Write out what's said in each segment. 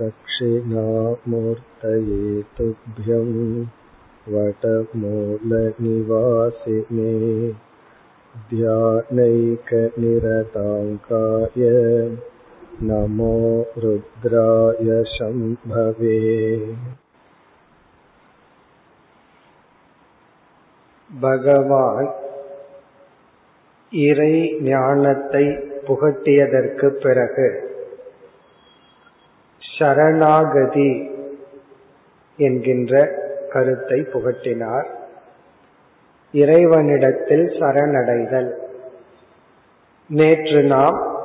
दक्षिणामूर्तये तुभ्यं वटमूलनिवासिने ध्यानैकनिरताङ्काय नमो रुद्राय शम्भवे பகவான் இறை ஞானத்தை புகட்டியதற்கு பிறகு சரணாகதி என்கின்ற கருத்தை புகட்டினார். இறைவனிடத்தில் சரணடைதல். நேற்று நாம்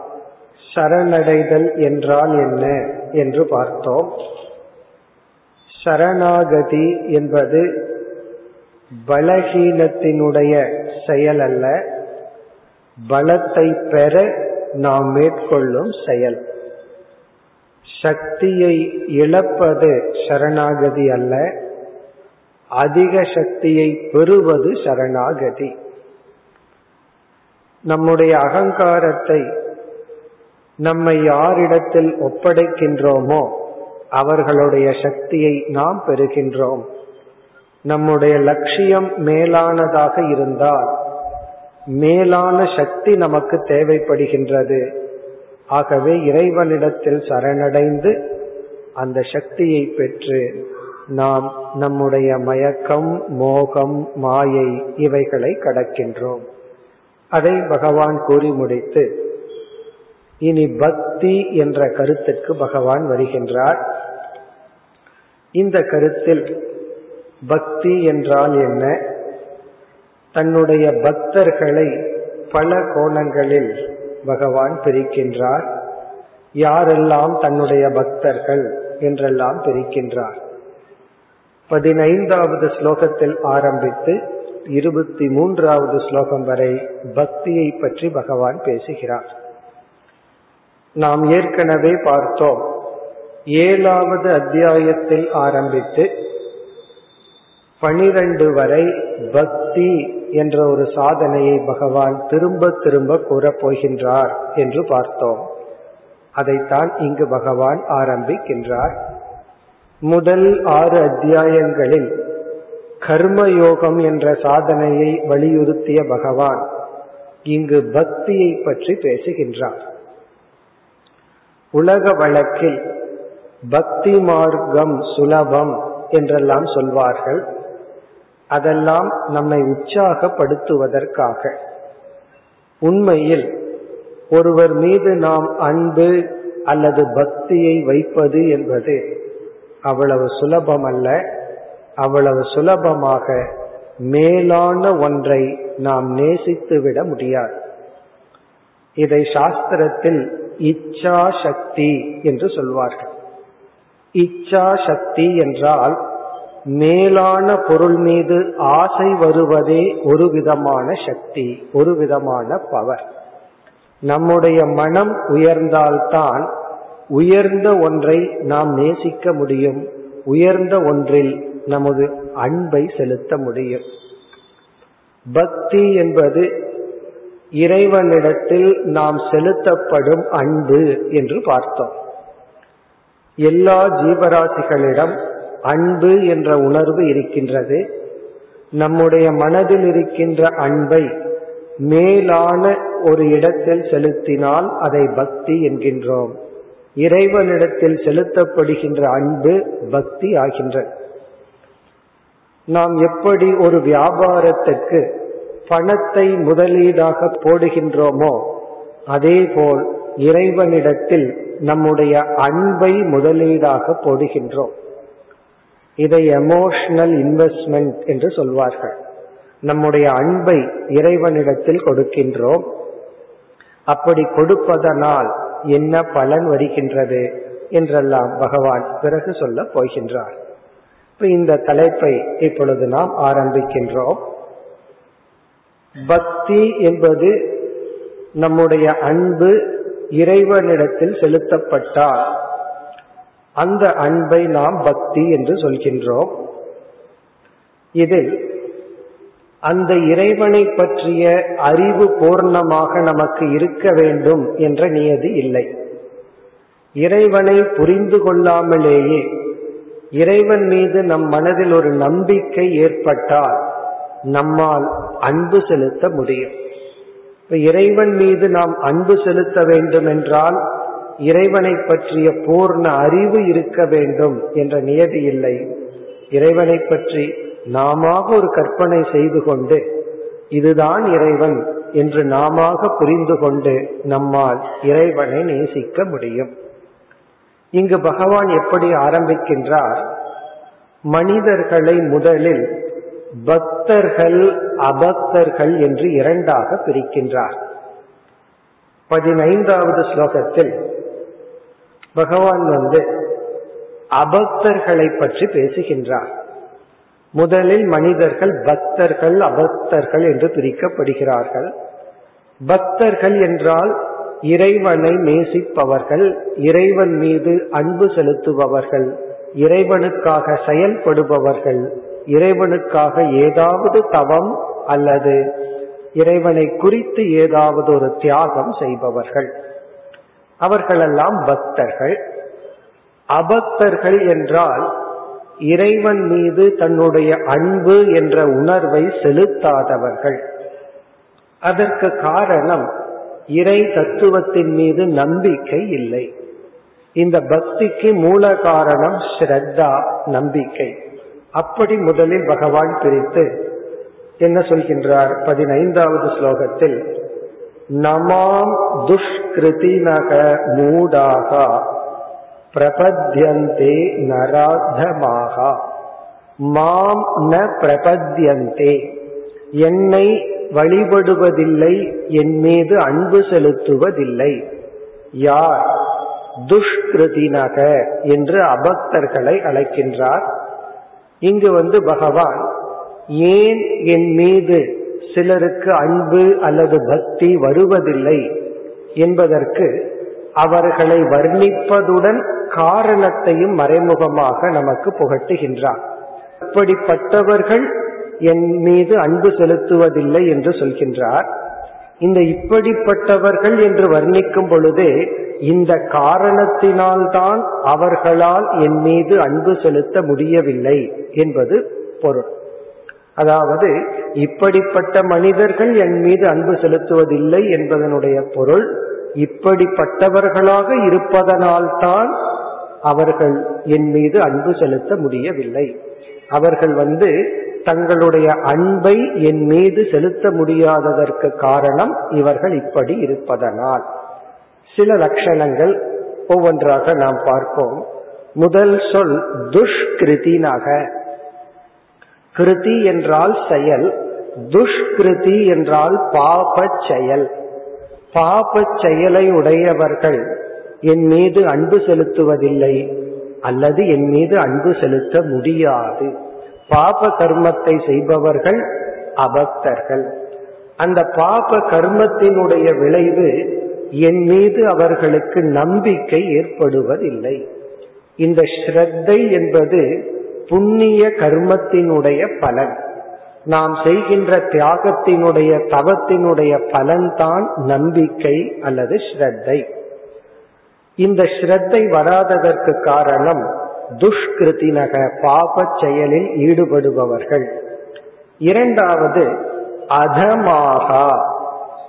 சரணடைதல் என்றால் என்ன என்று பார்த்தோம். சரணாகதி என்பது பலகீனத்தினுடைய செயல் அல்ல பலத்தை பெற நாம் மேற்கொள்ளும் செயல். சக்தியை இழப்பது சரணாகதி அல்ல. அதிக சக்தியை பெறுவது சரணாகதி. நம்முடைய அகங்காரத்தை நம்மை யாரிடத்தில் ஒப்படைக்கின்றோமோ அவர்களுடைய சக்தியை நாம் பெறுகின்றோம். நம்முடைய லட்சியம் மேலானதாக இருந்தால் மேலான சக்தி நமக்கு தேவைப்படுகின்றது. ஆகவே இறைவனிடத்தில் சரணடைந்து அந்த சக்தியை பெற்று நாம் நம்முடைய மயக்கம் மோகம் மாயை இவைகளை கடக்கின்றோம். அதை பகவான் கூறி முடித்து இனி பக்தி என்ற கருத்துக்கு பகவான் வருகின்றார். இந்த கருத்தில் பக்தி என்றால் என்ன? தன்னுடைய பக்தர்களை பல கோணங்களில் பகவான் பிரிக்கின்றார். யாரெல்லாம் தன்னுடைய பக்தர்கள் என்றெல்லாம் பிரிக்கின்றார். பதினைந்தாவது ஸ்லோகத்தில் ஆரம்பித்து இருபத்தி மூன்றாவது ஸ்லோகம் வரை பக்தியை பற்றி பகவான் பேசுகிறார். நாம் ஏற்கனவே பார்த்தோம். ஏழாவது அத்தியாயத்தில் ஆரம்பித்து பனிரெண்டு வரை பக்தி என்ற ஒரு சாதனையை பகவான் திரும்ப திரும்ப கூறப் போகின்றார் என்று பார்த்தோம். அதைத்தான் இங்கு பகவான் ஆரம்பிக்கின்றார். முதல் ஆறு அத்தியாயங்களில் கர்மயோகம் என்ற சாதனையை வலியுறுத்திய பகவான் இங்கு பக்தியை பற்றி பேசுகின்றார். உலக வழக்கில் பக்தி மார்க்கம் சுலபம் என்றெல்லாம் சொல்வார்கள். அதெல்லாம் நம்மை உற்சாகப்படுத்துவதற்காக. உண்மையில் ஒருவர் மீது நாம் அன்பு அல்லது பக்தியை வைப்பது என்பது அவ்வளவு சுலபம் அல்ல அவ்வளவு சுலபமாக மேலான ஒன்றை நாம் நேசித்துவிட முடியாது. இதை சாஸ்திரத்தில் இச்சா சக்தி என்று சொல்வார்கள். இச்சா சக்தி என்றால் மேலான பொருள் மீது ஆசை வருவதே ஒரு விதமான சக்தி ஒரு விதமான பவர். நம்முடைய மனம் உயர்ந்தால்தான் உயர்ந்த ஒன்றை நாம் நேசிக்க முடியும் உயர்ந்த ஒன்றில் நமது அன்பை செலுத்த முடியும். பக்தி என்பது இறைவனிடத்தில் நாம் செலுத்தப்படும் அன்பு என்று பார்த்தோம். எல்லா ஜீவராசிகளிடம் அன்பு என்ற உணர்வு இருக்கின்றது. நம்முடைய மனதில் இருக்கின்ற அன்பை மேலான ஒரு இடத்தில் செலுத்தினால் அதை பக்தி என்கின்றோம். இறைவனிடத்தில் செலுத்தப்படுகின்ற அன்பு பக்தி ஆகின்றது நாம் எப்படி ஒரு வியாபாரத்துக்கு பணத்தை முதலீடாக போடுகின்றோமோ அதேபோல் இறைவனிடத்தில் நம்முடைய அன்பை முதலீடாக போடுகின்றோம். இதை எமோஷனல் இன்வெஸ்ட்மெண்ட் என்று சொல்வார்கள். நம்முடைய அன்பை இறைவனிடத்தில் கொடுக்கின்றோம். அப்படி கொடுப்பதனால் என்ன பலன் வருகின்றது என்றெல்லாம் பகவான் பிறகு சொல்ல போகின்றார். இப்ப இந்த தலைப்பை இப்பொழுது நாம் ஆரம்பிக்கின்றோம். பக்தி என்பது நம்முடைய அன்பு இறைவனிடத்தில் செலுத்தப்பட்டால் அந்த அன்பை நாம் பக்தி என்று சொல்கின்றோம். இதில் அந்த இறைவனை பற்றிய அறிவு பூர்ணமாக நமக்கு இருக்க வேண்டும் என்ற நியதி இல்லை. இறைவனை புரிந்து கொள்ளாமலேயே இறைவன் மீது நம் மனதில் ஒரு நம்பிக்கை ஏற்பட்டால் நம்மால் அன்பு செலுத்த முடியும். இப்ப இறைவன் மீது நாம் அன்பு செலுத்த வேண்டும் என்றால் இறைவனை பற்றிய பூர்ண அறிவு இருக்க வேண்டும் என்ற நியதி இல்லை. இறைவனை பற்றி நாம ஒரு கற்பனை செய்து கொண்டு இதுதான் இறைவன் என்று நாம புரிந்து கொண்டு நம்மால் இறைவனை நேசிக்க முடியும். இங்கு பகவான் எப்படி ஆரம்பிக்கின்றார்? மனிதர்களை முதலில் பக்தர்கள் அபக்தர்கள் என்று இரண்டாக பிரிக்கின்றார். பதினைந்தாவது ஸ்லோகத்தில் பகவான் வந்து அபக்தர்களை பற்றி பேசுகின்றார். முதலில் மனிதர்கள் பக்தர்கள் அபக்தர்கள் என்று பிரிக்கப்படுகிறார்கள். பக்தர்கள் என்றால் இறைவனை நேசிப்பவர்கள் இறைவன் மீது அன்பு செலுத்துபவர்கள் இறைவனுக்காக செயல்படுபவர்கள் இறைவனுக்காக ஏதாவது தவம் அல்லது இறைவனை குறித்து ஏதாவது ஒரு தியாகம் செய்பவர்கள். அவர்களெல்லாம் பக்தர்கள். அபக்தர்கள் என்றால் இறைவன் மீது தன்னுடைய அன்பு என்ற உணர்வை செலுத்தாதவர்கள். அதற்கு காரணம் இறை தத்துவத்தின் மீது நம்பிக்கை இல்லை. இந்த பக்திக்கு மூல காரணம் ஸ்ரத்தா நம்பிக்கை. அப்படி முதலில் பகவான் பிரித்து என்ன சொல்கின்றார்? பதினைந்தாவது ஸ்லோகத்தில் நமாம் துஷ்கிருதினக மூடாக பிரபத்யந்தே நராதமாக. மாம் ந பிரபத்யந்தே என்னை வழிபடுவதில்லை என் மீது அன்பு செலுத்துவதில்லை. யார் துஷ்கிருதினக என்று அபக்தர்களை அழைக்கின்றார்? இங்கு வந்து பகவான் ஏன் என் மீது சிலருக்கு அன்பு அல்லது பக்தி வருவதில்லை என்பதற்கு அவர்களை வர்ணிப்பதுடன் காரணத்தையும் மறைமுகமாக நமக்கு புகட்டுகின்றார். இப்படிப்பட்டவர்கள் என் மீது அன்பு செலுத்துவதில்லை என்று சொல்கின்றார். இந்த இப்படிப்பட்டவர்கள் என்று வர்ணிக்கும் பொழுதே இந்த காரணத்தினால்தான் அவர்களால் என் மீது அன்பு செலுத்த முடியவில்லை என்பது பொருள். அதாவது இப்படிப்பட்ட மனிதர்கள் என் மீது அன்பு செலுத்துவதில்லை என்பதனுடைய பொருள் இப்படிப்பட்டவர்களாக இருப்பதனால்தான் அவர்கள் என் மீது அன்பு செலுத்த முடியவில்லை. அவர்கள் வந்து தங்களுடைய அன்பை என் மீது செலுத்த முடியாததற்கு காரணம் இவர்கள் இப்படி இருப்பதனால். சில லட்சணங்கள் ஒவ்வொன்றாக நாம் பார்ப்போம். முதல் சொல் துஷ்கிருதினாக. கிருதி என்றால் செயல் துஷ்கிருதி என்றால் பாப செயல். பாப செயலை உடையவர்கள் என் மீது அன்பு செலுத்துவதில்லை அல்லது என் மீது அன்பு செலுத்த முடியாது. பாப கர்மத்தை செய்பவர்கள் அபக்தர்கள். அந்த பாப கர்மத்தினுடைய விளைவு என் மீது அவர்களுக்கு நம்பிக்கை ஏற்படுவதில்லை. இந்த ஸ்ரத்தை என்பது புண்ணிய கர்மத்தினுடைய பலன். நாம் செய்கின்ற தியாகத்தினுடைய தவத்தினுடைய பலன்தான் நம்பிக்கை அல்லது ஸ்ரத்தை. இந்த ஸ்ரத்தை வராததற்கு காரணம் துஷ்கிருத்தினக பாப செயலில் ஈடுபடுபவர்கள். இரண்டாவது அதமாகா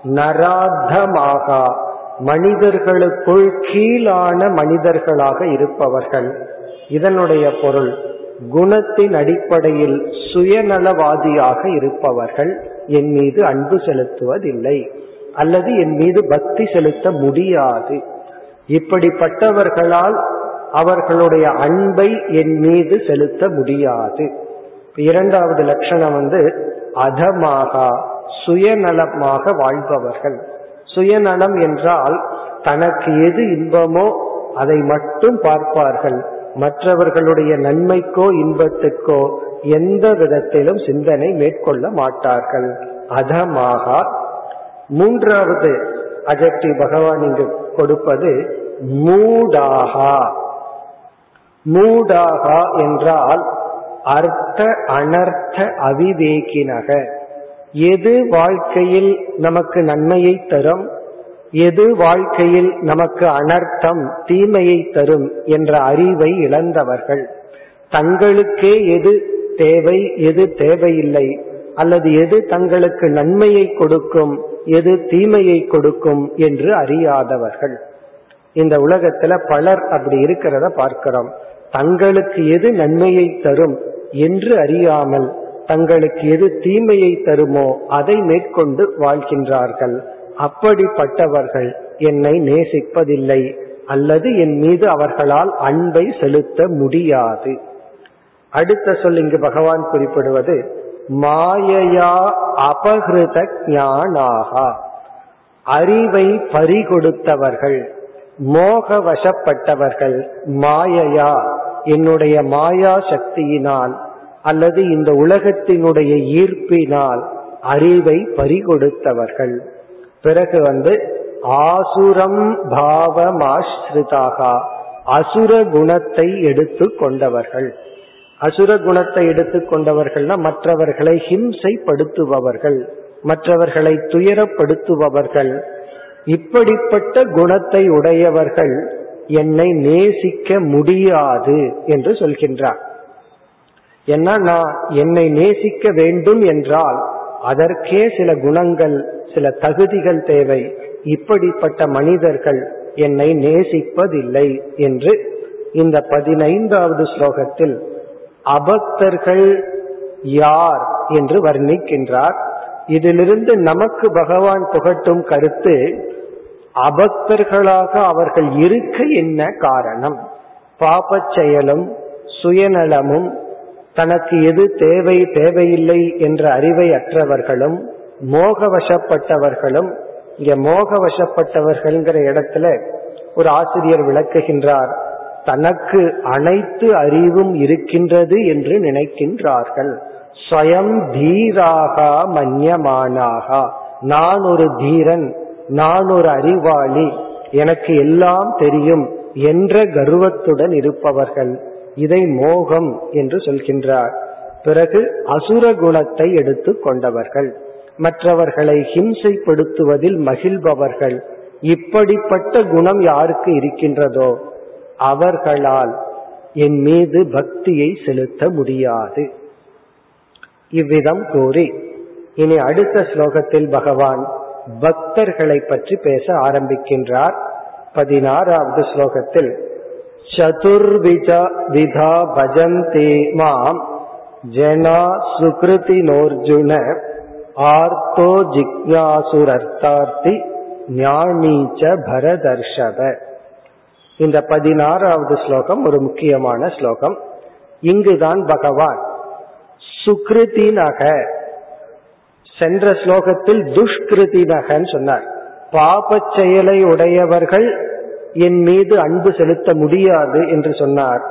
நராதமாகா மனிதர்களுக்குள் கீழான மனிதர்களாக இருப்பவர்கள். இதனுடைய பொருள் குணத்தின் அடிப்படையில் சுயநலவாதியாக இருப்பவர்கள் என் மீது அன்பு செலுத்துவதில்லை அல்லது என் மீது பக்தி செலுத்த முடியாது. இப்படிப்பட்டவர்களால் அவர்களுடைய அன்பை என் மீது செலுத்த முடியாது. இரண்டாவது லட்சணம் வந்து அதமாக சுயநலமாக வாழ்பவர்கள். சுயநலம் என்றால் தனக்கு எது இன்பமோ அதை மட்டும் பார்ப்பார்கள். மற்றவர்களுடைய நன்மைக்கோ இன்பத்துக்கோ எந்த விதத்திலும் சிந்தனை மேற்கொள்ள மாட்டார்கள். அதமாக மூன்றாவது அகற்றி பகவான் இங்கு கொடுப்பது மூடாகா. மூடாகா என்றால் அர்த்த அனர்த்த அவிவேகினக. எது வாழ்க்கையில் நமக்கு நன்மையை தரும்? எது வாழ்க்கையில் நமக்கு அனர்த்தம் தீமையை தரும் என்ற அறிவை இழந்தவர்கள்? தங்களுக்கே எது தேவை எது தேவையில்லை? அல்லது எது தங்களுக்கு நன்மையை கொடுக்கும் எது தீமையை கொடுக்கும் என்று அறியாதவர்கள்? இந்த உலகத்துல பலர் அப்படி இருக்கிறத பார்க்கிறோம். தங்களுக்கு எது நன்மையை தரும் என்று அறியாமல் தங்களுக்கு எது தீமையை தருமோ அதை மேற்கொண்டு வாழ்கின்றார்கள். அப்படிப்பட்டவர்கள் என்னை நேசிப்பதில்லை அல்லது என் மீது அவர்களால் அன்பை செலுத்த முடியாது. அடுத்த சொல் இங்கு பகவான் குறிப்பிடுவது மாயையா அபகிருத ஞானாகா. அறிவை பறிகொடுத்தவர்கள் மோக வசப்பட்டவர்கள் மாயையா என்னுடைய மாயா சக்தியினால் அல்லது இந்த உலகத்தினுடைய ஈர்ப்பினால் அறிவை பறிகொடுத்தவர்கள். பிறகு வந்து ஆசுரம் பாவமாஸ்ரிதாக அசுர குணத்தை எடுத்து கொண்டவர்கள். அசுர குணத்தை எடுத்து கொண்டவர்கள்னா மற்றவர்களை ஹிம்சைப்படுத்துபவர்கள் மற்றவர்களை துயரப்படுத்துபவர்கள். இப்படிப்பட்ட குணத்தை உடையவர்கள் என்னை நேசிக்க முடியாது என்று சொல்கின்றார். ஏன்னா நான் என்னை நேசிக்க வேண்டும் என்றால் அதற்கே சில குணங்கள் சில தகுதிகள் தேவை. இப்படிப்பட்ட மனிதர்கள் என்னை நேசிப்பதில்லை என்று இந்த பதினைந்தாவது ஸ்லோகத்தில் அபக்தர்கள் யார் என்று வர்ணிக்கின்றார். இதிலிருந்து நமக்கு பகவான் புகட்டும் கருத்து அபக்தர்களாக அவர்கள் இருக்க என்ன காரணம்? பாப செயலும் சுயநலமும் தனக்கு எது தேவை தேவையில்லை என்ற அறிவை அற்றவர்களும் மோகவசப்பட்டவர்களும் இங்க மோகவசப்பட்டவர்கள்ங்கிற இடத்துல ஒரு ஆசிரியர் விளக்குகின்றார். தனக்கு அனைத்து அறிவும் இருக்கின்றது என்று நினைக்கின்றார்கள். ஸ்வயம் தீராகா மன்யமானாகா. நான் ஒரு தீரன் நான் ஒரு அறிவாளி எனக்கு எல்லாம் தெரியும் என்ற கர்வத்துடன் இருப்பவர்கள். இதை மோகம் என்று சொல்கின்றார். பிறகு அசுர குணத்தை எடுத்து கொண்டவர்கள். மற்றவர்களை ஹிம்சைப்படுத்துவதில் மகிழ்பவர்கள். இப்படிப்பட்ட குணம் யாருக்கு இருக்கின்றதோ அவர்களால் என் மீது பக்தியை செலுத்த முடியாது. இவ்விதம் கூறி இனி அடுத்த ஸ்லோகத்தில் பகவான் பக்தர்களை பற்றி பேச ஆரம்பிக்கின்றார். பதினாறாவது ஸ்லோகத்தில் சதுர்விஜா விதா பஜந்தி மாம் ஜனா சுகிருதினோர்ஜுன ஆர்த்தோ ஜிக்யாசுரர்த்தார்த்தி ஞானீச்ச பரதர்ஷப இந்த பதினாறாவது ஸ்லோகம் ஒரு முக்கியமான ஸ்லோகம். இங்குதான் பகவான் சுக்ருதினக சென்ற ஸ்லோகத்தில் துஷ்கிருதி நகன்னு சொன்னார். பாப செயலை உடையவர்கள் என் மீது அன்பு செலுத்த முடியாது என்று சொன்னார்.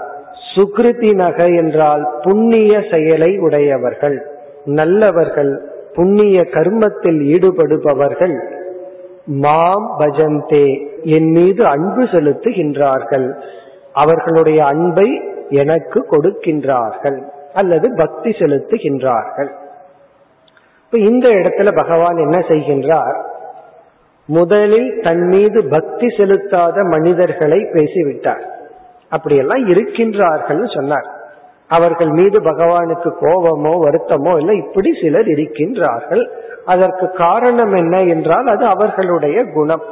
சுக்ருதி நக என்றால் புண்ணிய செயலை உடையவர்கள். நல்லவர்கள் புண்ணிய கர்மத்தில் ஈடுபடுபவர்கள். மாம் பஜந்தே என் மீது அன்பு செலுத்துகின்றார்கள். அவர்களுடைய அன்பை எனக்கு கொடுக்கின்றார்கள் அல்லது பக்தி செலுத்துகின்றார்கள். இப்ப இந்த இடத்துல பகவான் என்ன செய்கின்றார்? முதலில் தன் மீது பக்தி செலுத்தாத மனிதர்களை பேசிவிட்டார். அப்படியெல்லாம் இருக்கின்றார்கள் சொன்னார். அவர்கள் மீது பகவானுக்கு கோபமோ வருத்தமோ இல்லை. இப்படி சிலர் இருக்கின்றார்கள். அதற்கு காரணம் என்ன என்றால் அது அவர்களுடைய குணம்.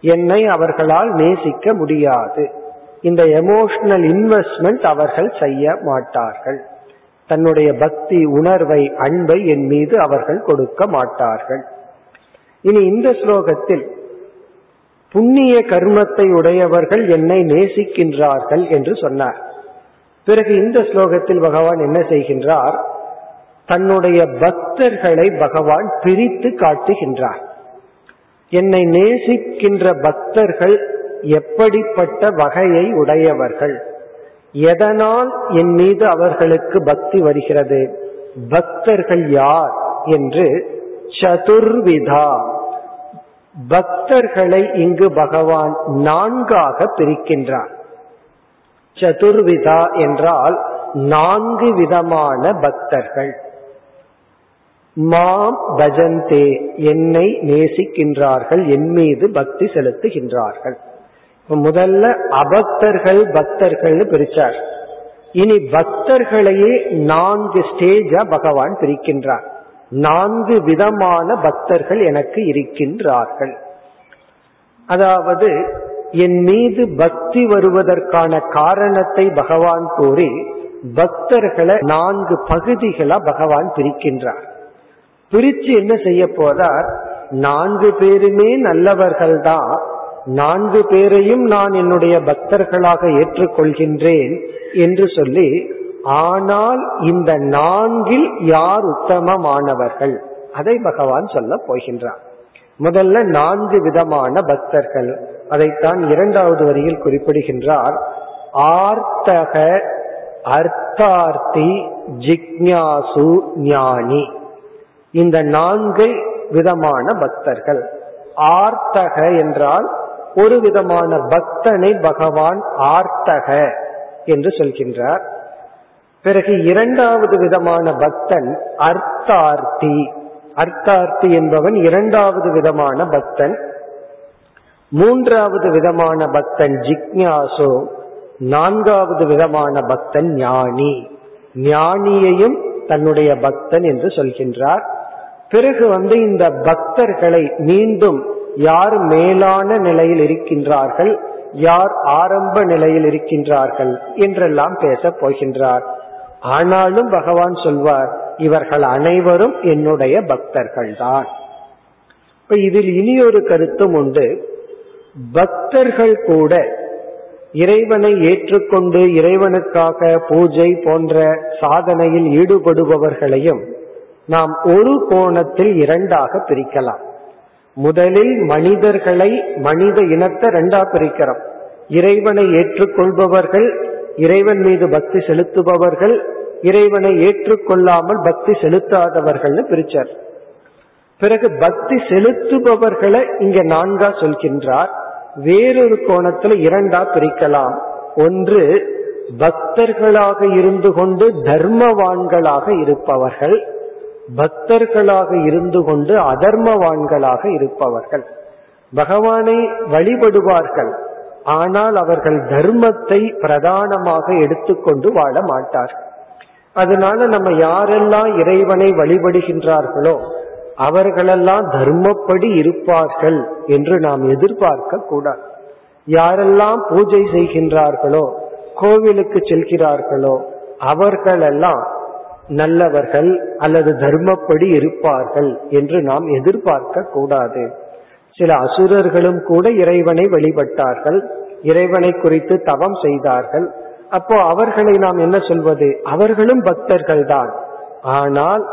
என்னை அவர்களால் நேசிக்க முடியாது. இந்த எமோஷனல் இன்வெஸ்ட்மெண்ட் அவர்கள் செய்ய மாட்டார்கள். தன்னுடைய பக்தி உணர்வை அன்பை என் மீது அவர்கள் கொடுக்க மாட்டார்கள். இனி இந்த ஸ்லோகத்தில் புண்ணிய கர்மத்தை உடையவர்கள் என்னை நேசிக்கின்றார்கள் என்று சொன்னார். பிறகு இந்த ஸ்லோகத்தில் பகவான் என்ன செய்கின்றார்? தன்னுடைய பக்தர்களை பகவான் பிரித்து காட்டுகின்றார். என்னை நேசிக்கின்ற பக்தர்கள் எப்படிப்பட்ட வகையை உடையவர்கள்? எதனால் என் மீது அவர்களுக்கு பக்தி வருகிறது? பக்தர்கள் யார்? என்று சதுர்விதா. பக்தர்களை இங்கு பகவான் நான்காக பிரிக்கின்றார். சதுர்விதா என்றால் நான்கு விதமான பக்தர்கள். மாம் பஜந்தே என்னை நேசிக்கின்றார்கள் என் மீது பக்தி செலுத்துகின்றார்கள். முதல்ல அபக்தர்கள் பக்தர்கள்னு பிரிச்சார். இனி பக்தர்களையே நான்கு ஸ்டேஜா பகவான் பிரிக்கின்றார். நான்கு விதமான பக்தர்கள் எனக்கு இருக்கின்றார்கள். அதாவது என் மீது பக்தி வருவதற்கான காரணத்தை பகவான் கூறி பக்தர்களை நான்கு பகுதிகளா பகவான் பிரிக்கின்றார். பிரிச்சு என்ன செய்ய போறார்? நான்கு பேருமே நல்லவர்கள் தான் நான்கு பேரையும் நான் என்னுடைய பக்தர்களாக ஏற்றுக்கொள்கின்றேன் என்று சொல்லி ஆனால் இந்த நான்கில் யார் உத்தமமானவர்கள்? அதை பகவான் சொல்ல போகின்றார். முதல்ல நான்கு விதமான பக்தர்கள். அதைத்தான் இரண்டாவது வரியில் குறிப்பிடுகின்றார். ஆர்த்தக அர்த்தார்த்தி ஜிக்ஞாசு ஞானி. இந்த நான்கு விதமான பக்தர்கள். ஆர்த்தக என்றால் ஒரு விதமான பக்தனை பகவான் ஆர்த்தக என்று சொல்கின்றார். பிறகு இரண்டாவது விதமான பக்தன் அர்த்தார்த்தி. அர்த்தார்த்தி என்பவன் இரண்டாவது விதமான பக்தன். மூன்றாவது விதமான பக்தன் ஜிக்ஞாசோ. நான்காவது விதமான பக்தன் ஞானி. ஞானியையும் தன்னுடைய பக்தன் என்று சொல்கின்றார். பிறகு வந்து இந்த பக்தர்களை மீண்டும் யார் மேலான நிலையில் இருக்கின்றார்கள் யார் ஆரம்ப நிலையில் இருக்கின்றார்கள் என்றெல்லாம் பேசப் போகின்றார். ஆனாலும் பகவான் சொல்வார் இவர்கள் அனைவரும் என்னுடைய பக்தர்கள் தான் இப்ப இதில் இனி ஒரு கருத்தும் உண்டு. பக்தர்கள் கூட இறைவனை ஏற்றுக்கொண்டு இறைவனுக்காக பூஜை போன்ற சாதனையில் ஈடுபடுபவர்களையும் நாம் ஒரு கோணத்தில் இரண்டாக பிரிக்கலாம். முதலில் மனிதர்களை மனித இனத்தை ரெண்டா பிரிக்கிறோம். இறைவனை ஏற்றுக்கொள்பவர்கள் இறைவன் மீது பக்தி செலுத்துபவர்கள் இறைவனை ஏற்றுக்கொள்ளாமல் பக்தி செலுத்தாதவர்கள்னு பிரிச்சார். பிறகு பக்தி செலுத்துபவர்களை இங்க நான்கா சொல்கின்றார். வேறொரு கோணத்துல இரண்டா பிரிக்கலாம். ஒன்று பக்தர்களாக இருந்து கொண்டு தர்மவான்களாக இருப்பவர்கள். பக்தர்களாக இருந்து கொண்டு அதர்மவான்களாக இருப்பவர்கள். பகவானை வழிபடுவார்கள். ஆனால் அவர்கள் தர்மத்தை பிரதானமாக எடுத்துக்கொண்டு வாழ மாட்டார்கள் அதனால நம்ம யாரெல்லாம் இறைவனை வழிபடுகின்றார்களோ அவர்களெல்லாம் தர்மப்படி இருப்பார்கள் என்று நாம் எதிர்பார்க்க கூடாது. யாரெல்லாம் பூஜை செய்கின்றார்களோ கோவிலுக்கு செல்கிறார்களோ அவர்களெல்லாம் நல்லவர்கள் அல்லது தர்மப்படி இருப்பார்கள் என்று நாம் எதிர்பார்க்க கூடாது. சில அசுரர்களும் கூட இறைவனை வழிபட்டார்கள். இறைவனை குறித்து தவம் செய்தார்கள். அப்போ அவர்களை நாம் என்ன சொல்வது? அவர்களும் பக்தர்கள் தான் ஆனால்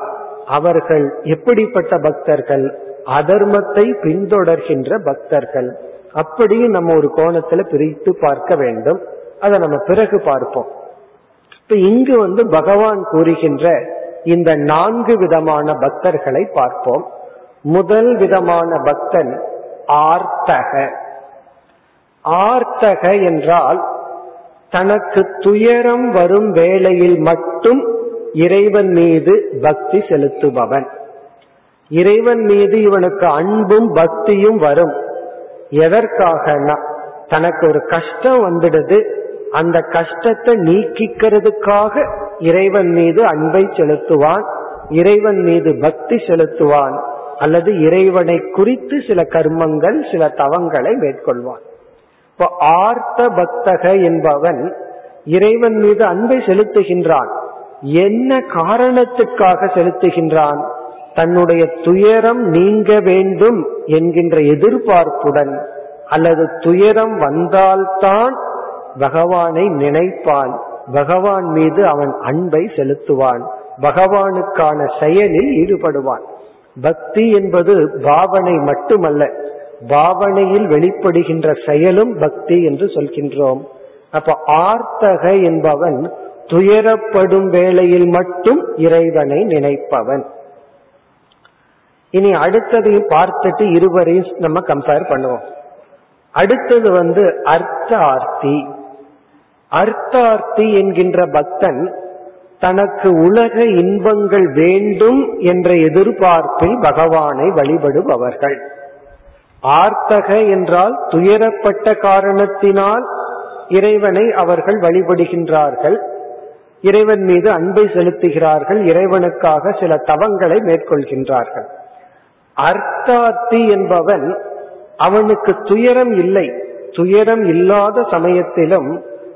அவர்கள் எப்படிப்பட்ட பக்தர்கள்? அதர்மத்தை பின்தொடர்கின்ற பக்தர்கள். அப்படியும் நம்ம ஒரு கோணத்துல பிரித்து பார்க்க வேண்டும். அதை நம்ம பிறகு பார்ப்போம். இப்ப இங்கு வந்து பகவான் கூறுகின்ற இந்த நான்கு விதமான பக்தர்களை பார்ப்போம். முதல் விதமான பக்தன் ஆர்த்தக. ஆர்த்தக என்றால் தனக்கு துயரம் வரும் வேளையில் மட்டும் இறைவன் மீது பக்தி செலுத்துபவன். இறைவன் மீது இவனுக்கு அன்பும் பக்தியும் வரும். எதற்காகனா தனக்கு ஒரு கஷ்டம் வந்துடுது. அந்த கஷ்டத்தை நீக்கிக்கிறதுக்காக இறைவன் மீது அன்பை செலுத்துவான் இறைவன் மீது பக்தி செலுத்துவான். அல்லது இறைவனை குறித்து சில கர்மங்கள் சில தவங்களை மேற்கொள்வான். இப்போ ஆர்த்த பக்தக என்பவன் இறைவன் மீது அன்பை செலுத்துகின்றான். என்ன காரணத்துக்காக செலுத்துகின்றான்? தன்னுடைய துயரம் நீங்க வேண்டும் என்கின்ற எதிர்பார்ப்புடன் அல்லது துயரம் வந்தால்தான் பகவானை நினைப்பான். பகவான் மீது அவன் அன்பை செலுத்துவான். பகவானுக்கான செயலில் ஈடுபடுவான். பக்தி என்பது பாவனை மட்டுமல்ல பாவனையில் வெளிப்படுகின்ற செயலும் பக்தி என்று சொல்கின்றோம். அப்ப ஆர்த்தக என்பவன் துயரப்படும் வேளையில் மட்டும் இறைவனை நினைப்பவன். இனி அடுத்ததையும் பார்த்துட்டு இருவரையும் நம்ம கம்பேர் பண்ணுவோம். அடுத்தது வந்து அர்த்தார்த்தி அர்த்தார்த்தி என்கின்ற பக்தன் தனக்கு உலக இன்பங்கள் வேண்டும் என்ற எதிர்பார்ப்பில் பகவானை வழிபடுபவர்கள். ஆர்த்தக என்றால் துயரப்பட்ட காரணத்தினால் இறைவனை அவர்கள் வழிபடுகின்றார்கள். இறைவன் மீது அன்பை செலுத்துகிறார்கள். இறைவனுக்காக சில தவங்களை மேற்கொள்கின்றார்கள். அர்த்தாத்தி என்பவன் அவனுக்கு துயரம் இல்லை. துயரம் இல்லாத சமயத்திலும்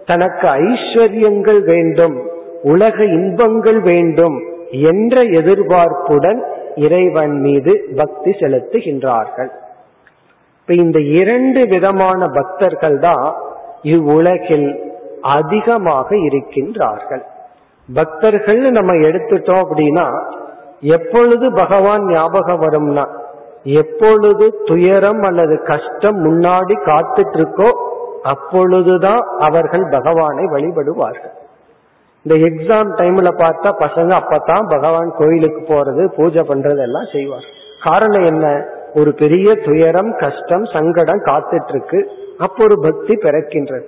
தனக்கு ஐஸ்வர்யங்கள் வேண்டும். உலக இன்பங்கள் வேண்டும் என்ற எதிர்பார்ப்புடன் இறைவன் மீது பக்தி செலுத்துகின்றார்கள். இப்ப இந்த இரண்டு விதமான பக்தர்கள் தான் இவ்வுலகில் அதிகமாக இருக்கின்றார்கள். பக்தர்கள் நம்ம எடுத்துட்டோம் அப்படின்னா எப்பொழுது பகவான் ஞாபகம் வரும்னா எப்பொழுது துயரம் அல்லது கஷ்டம் முன்னாடி காத்துட்டு இருக்கோ அப்பொழுதுதான் அவர்கள் பகவானை வழிபடுவார்கள். இந்த எக்ஸாம் டைம்ல பார்த்தா பசங்க அப்பதான் பகவான் கோயிலுக்கு போறது பூஜை பண்றது எல்லாம் செய்வார். காரணம் என்ன? ஒரு பெரிய துயரம் கஷ்டம் சங்கடம் காத்துட்டு இருக்கு அப்போ ஒரு பக்தி பிறக்கின்றது.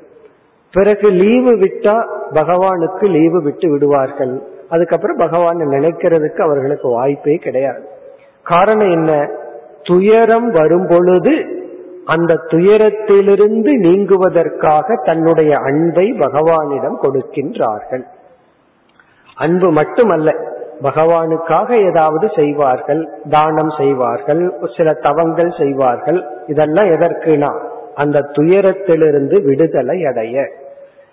பிறகு லீவு விட்டா பகவானுக்கு லீவு விட்டு விடுவார்கள். அதுக்கப்புறம் பகவான் நினைக்கிறதுக்கு அவர்களுக்கு வாய்ப்பே கிடையாது. காரணம் என்ன? துயரம் வரும் பொழுது அந்த துயரத்திலிருந்து நீங்குவதற்காக தன்னுடைய அன்பை பகவானிடம் கொடுக்கின்றார்கள். அன்பு மட்டுமல்ல பகவானுக்காக ஏதாவது செய்வார்கள் தானம் செய்வார்கள் சில தவங்கள் செய்வார்கள் இதெல்லாம் எதற்குனா அந்த துயரத்திலிருந்து விடுதலை அடைய.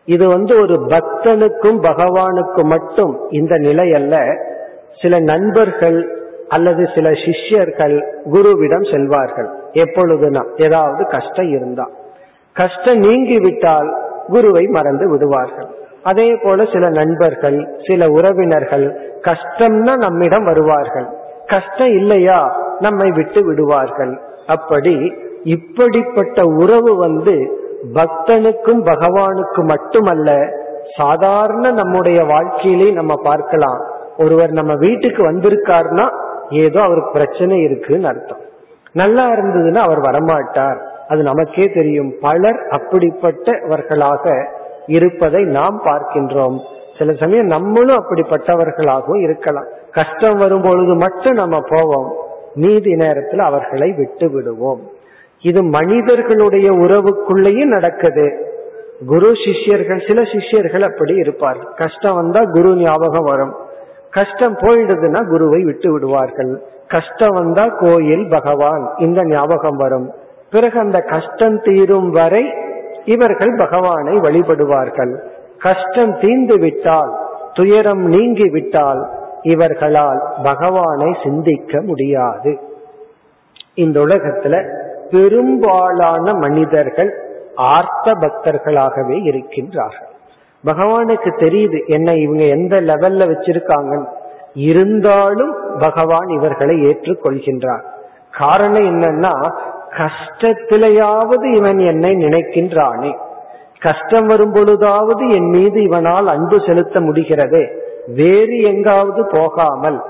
இது வந்து ஒரு பக்தனுக்கும் பகவானுக்கும் மட்டும் இந்த நிலை அல்ல சில நண்பர்கள் அல்லது சில சிஷ்யர்கள் குருவிடம் செல்வார்கள். எப்பொழுதுனா ஏதாவது கஷ்டம் இருந்தா. கஷ்டம் நீங்கி விட்டால் குருவை மறந்து விடுவார்கள். அதே போல சில நண்பர்கள் சில உறவினர்கள் கஷ்டம்னா நம்மிடம் வருவார்கள். கஷ்டம் இல்லையா? நம்மை விட்டு விடுவார்கள். அப்படி இப்படிப்பட்ட உறவு வந்து பக்தனுக்கும் பகவானுக்கும் மட்டுமல்ல சாதாரண நம்முடைய வாழ்க்கையிலே நம்ம பார்க்கலாம். ஒருவர் நம்ம வீட்டுக்கு வந்திருக்காருன்னா ஏதோ அவருக்கு பிரச்சனை இருக்குன்னு அர்த்தம். நல்லா இருந்ததுன்னா அவர் வரமாட்டார். அது நமக்கே தெரியும். பலர் அப்படிப்பட்டவர்களாக இருப்பதை நாம் பார்க்கின்றோம். சில சமயம் நம்மளும் அப்படிப்பட்டவர்களாகவும் இருக்கலாம். கஷ்டம் வரும் பொழுது மட்டும் நம்ம போவோம். நீதி நேரத்தில் அவர்களை விட்டு விடுவோம். இது மனிதர்களுடைய உறவுக்குள்ளேயும் நடக்குது. குரு சிஷ்யர்கள் சில சிஷ்யர்கள் அப்படி இருப்பார் கஷ்டம் வந்தா குரு ஞாபகம் வரும். கஷ்டம் போயிடுதுன்னா குருவை விட்டு விடுவார்கள். கஷ்டம் வந்தா கோயில் பகவான் இந்த ஞாபகம் வரும். பிறகு அந்த கஷ்டம் தீரும் வரை இவர்கள் பகவானை வழிபடுவார்கள். கஷ்டம் தீர்ந்து விட்டால் துயரம் நீங்கி விட்டால் இவர்களால் பகவானை சிந்திக்க முடியாது. இந்த உலகத்துல பெரும்பாலான மனிதர்கள் ஆர்த்த பக்தர்களாகவே இருக்கின்றார்கள். பகவானுக்கு தெரியுது என்ன இவங்க எந்த லெவல்ல வச்சிருக்காங்க இருந்தாலும் பகவான் இவர்களை ஏற்றுக்கொள்கின்றார். காரணம் என்னன்னா கஷ்டத்திலேயாவது இவன் என்னை நினைக்கின்றானே? கஷ்டம் வரும் பொழுதாவது என் மீது இவனால் அன்பு செலுத்த முடிகிறதே? வேறு எங்காவது போகாமல்.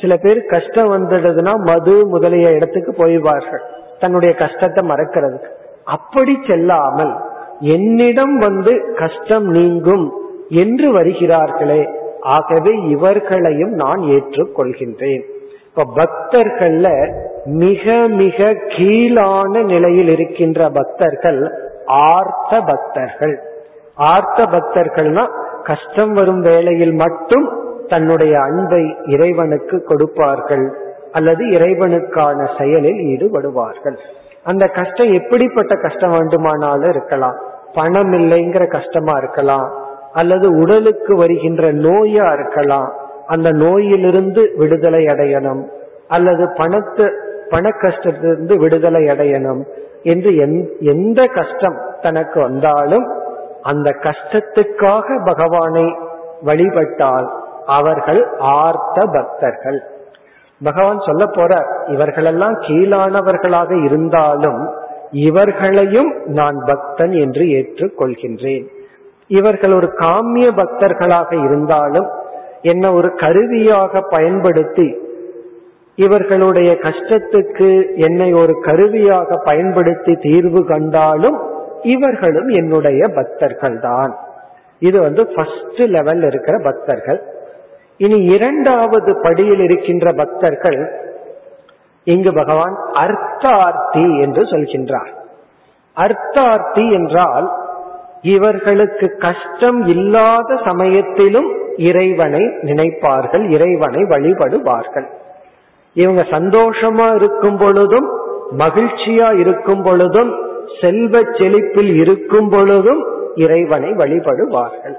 சில பேர் கஷ்டம் வந்துடுதுன்னா மது முதலிய இடத்துக்கு போய்வார்கள். தன்னுடைய கஷ்டத்தை மறக்கிறதுக்கு. அப்படி செல்லாமல் என்னிடம் வந்து கஷ்டம் நீங்கும் என்று வருகிறார்களே ஆகவே இவர்களையும் நான் ஏற்றுக்கொள்கின்றேன். இப்ப பக்தர்கள்ல மிக மிக கீழான நிலையில் இருக்கின்ற பக்தர்கள் ஆர்த்த பக்தர்கள். ஆர்த்த பக்தர்கள்னா கஷ்டம் வரும் வேளையில் மட்டும் தன்னுடைய அன்பை இறைவனுக்கு கொடுப்பார்கள் அல்லது இறைவனுக்கான செயலில் ஈடுபடுவார்கள். அந்த கஷ்டம் எப்படிப்பட்ட கஷ்டம் வேண்டுமானாலும் இருக்கலாம். பணம் இல்லைங்கிற கஷ்டமா இருக்கலாம். அல்லது உடலுக்கு வருகின்ற நோயா இருக்கலாம். அந்த நோயிலிருந்து விடுதலை அடையணும் அல்லது பணத்து பண கஷ்டத்திலிருந்து விடுதலை அடையணும் என்று எந்த கஷ்டம் தனக்கு வந்தாலும் அந்த கஷ்டத்துக்காக பகவானை வழிபட்டால் அவர்கள் ஆர்த்த பக்தர்கள். பகவான் சொல்ல போற இவர்களெல்லாம் கீழானவர்களாக இருந்தாலும் இவர்களையும் நான் பக்தன் என்று ஏற்றுக்கொள்கின்றேன். இவர்கள் ஒரு காமிய பக்தர்களாக இருந்தாலும் என்ன ஒரு கருவியாக பயன்படுத்தி இவர்களுடைய கஷ்டத்துக்கு என்னை ஒரு கருவியாக பயன்படுத்தி தீர்வு கண்டாலும் இவர்களும் என்னுடைய பக்தர்கள் தான் இது வந்து ஃபர்ஸ்ட் லெவல் இருக்கிற பக்தர்கள். இனி இரண்டாவது படியில் இருக்கின்ற பக்தர்கள் இங்கு பகவான் அர்த்தார்த்தி என்று சொல்கின்றார். அர்த்தார்த்தி என்றால் இவர்களுக்கு கஷ்டம் இல்லாத சமயத்திலும் இறைவனை நினைப்பார்கள் இறைவனை வழிபடுவார்கள். இவங்க சந்தோஷமா இருக்கும் பொழுதும் மகிழ்ச்சியா இருக்கும் பொழுதும் செல்வ செழிப்பில் இருக்கும் பொழுதும் இறைவனை வழிபடுவார்கள்.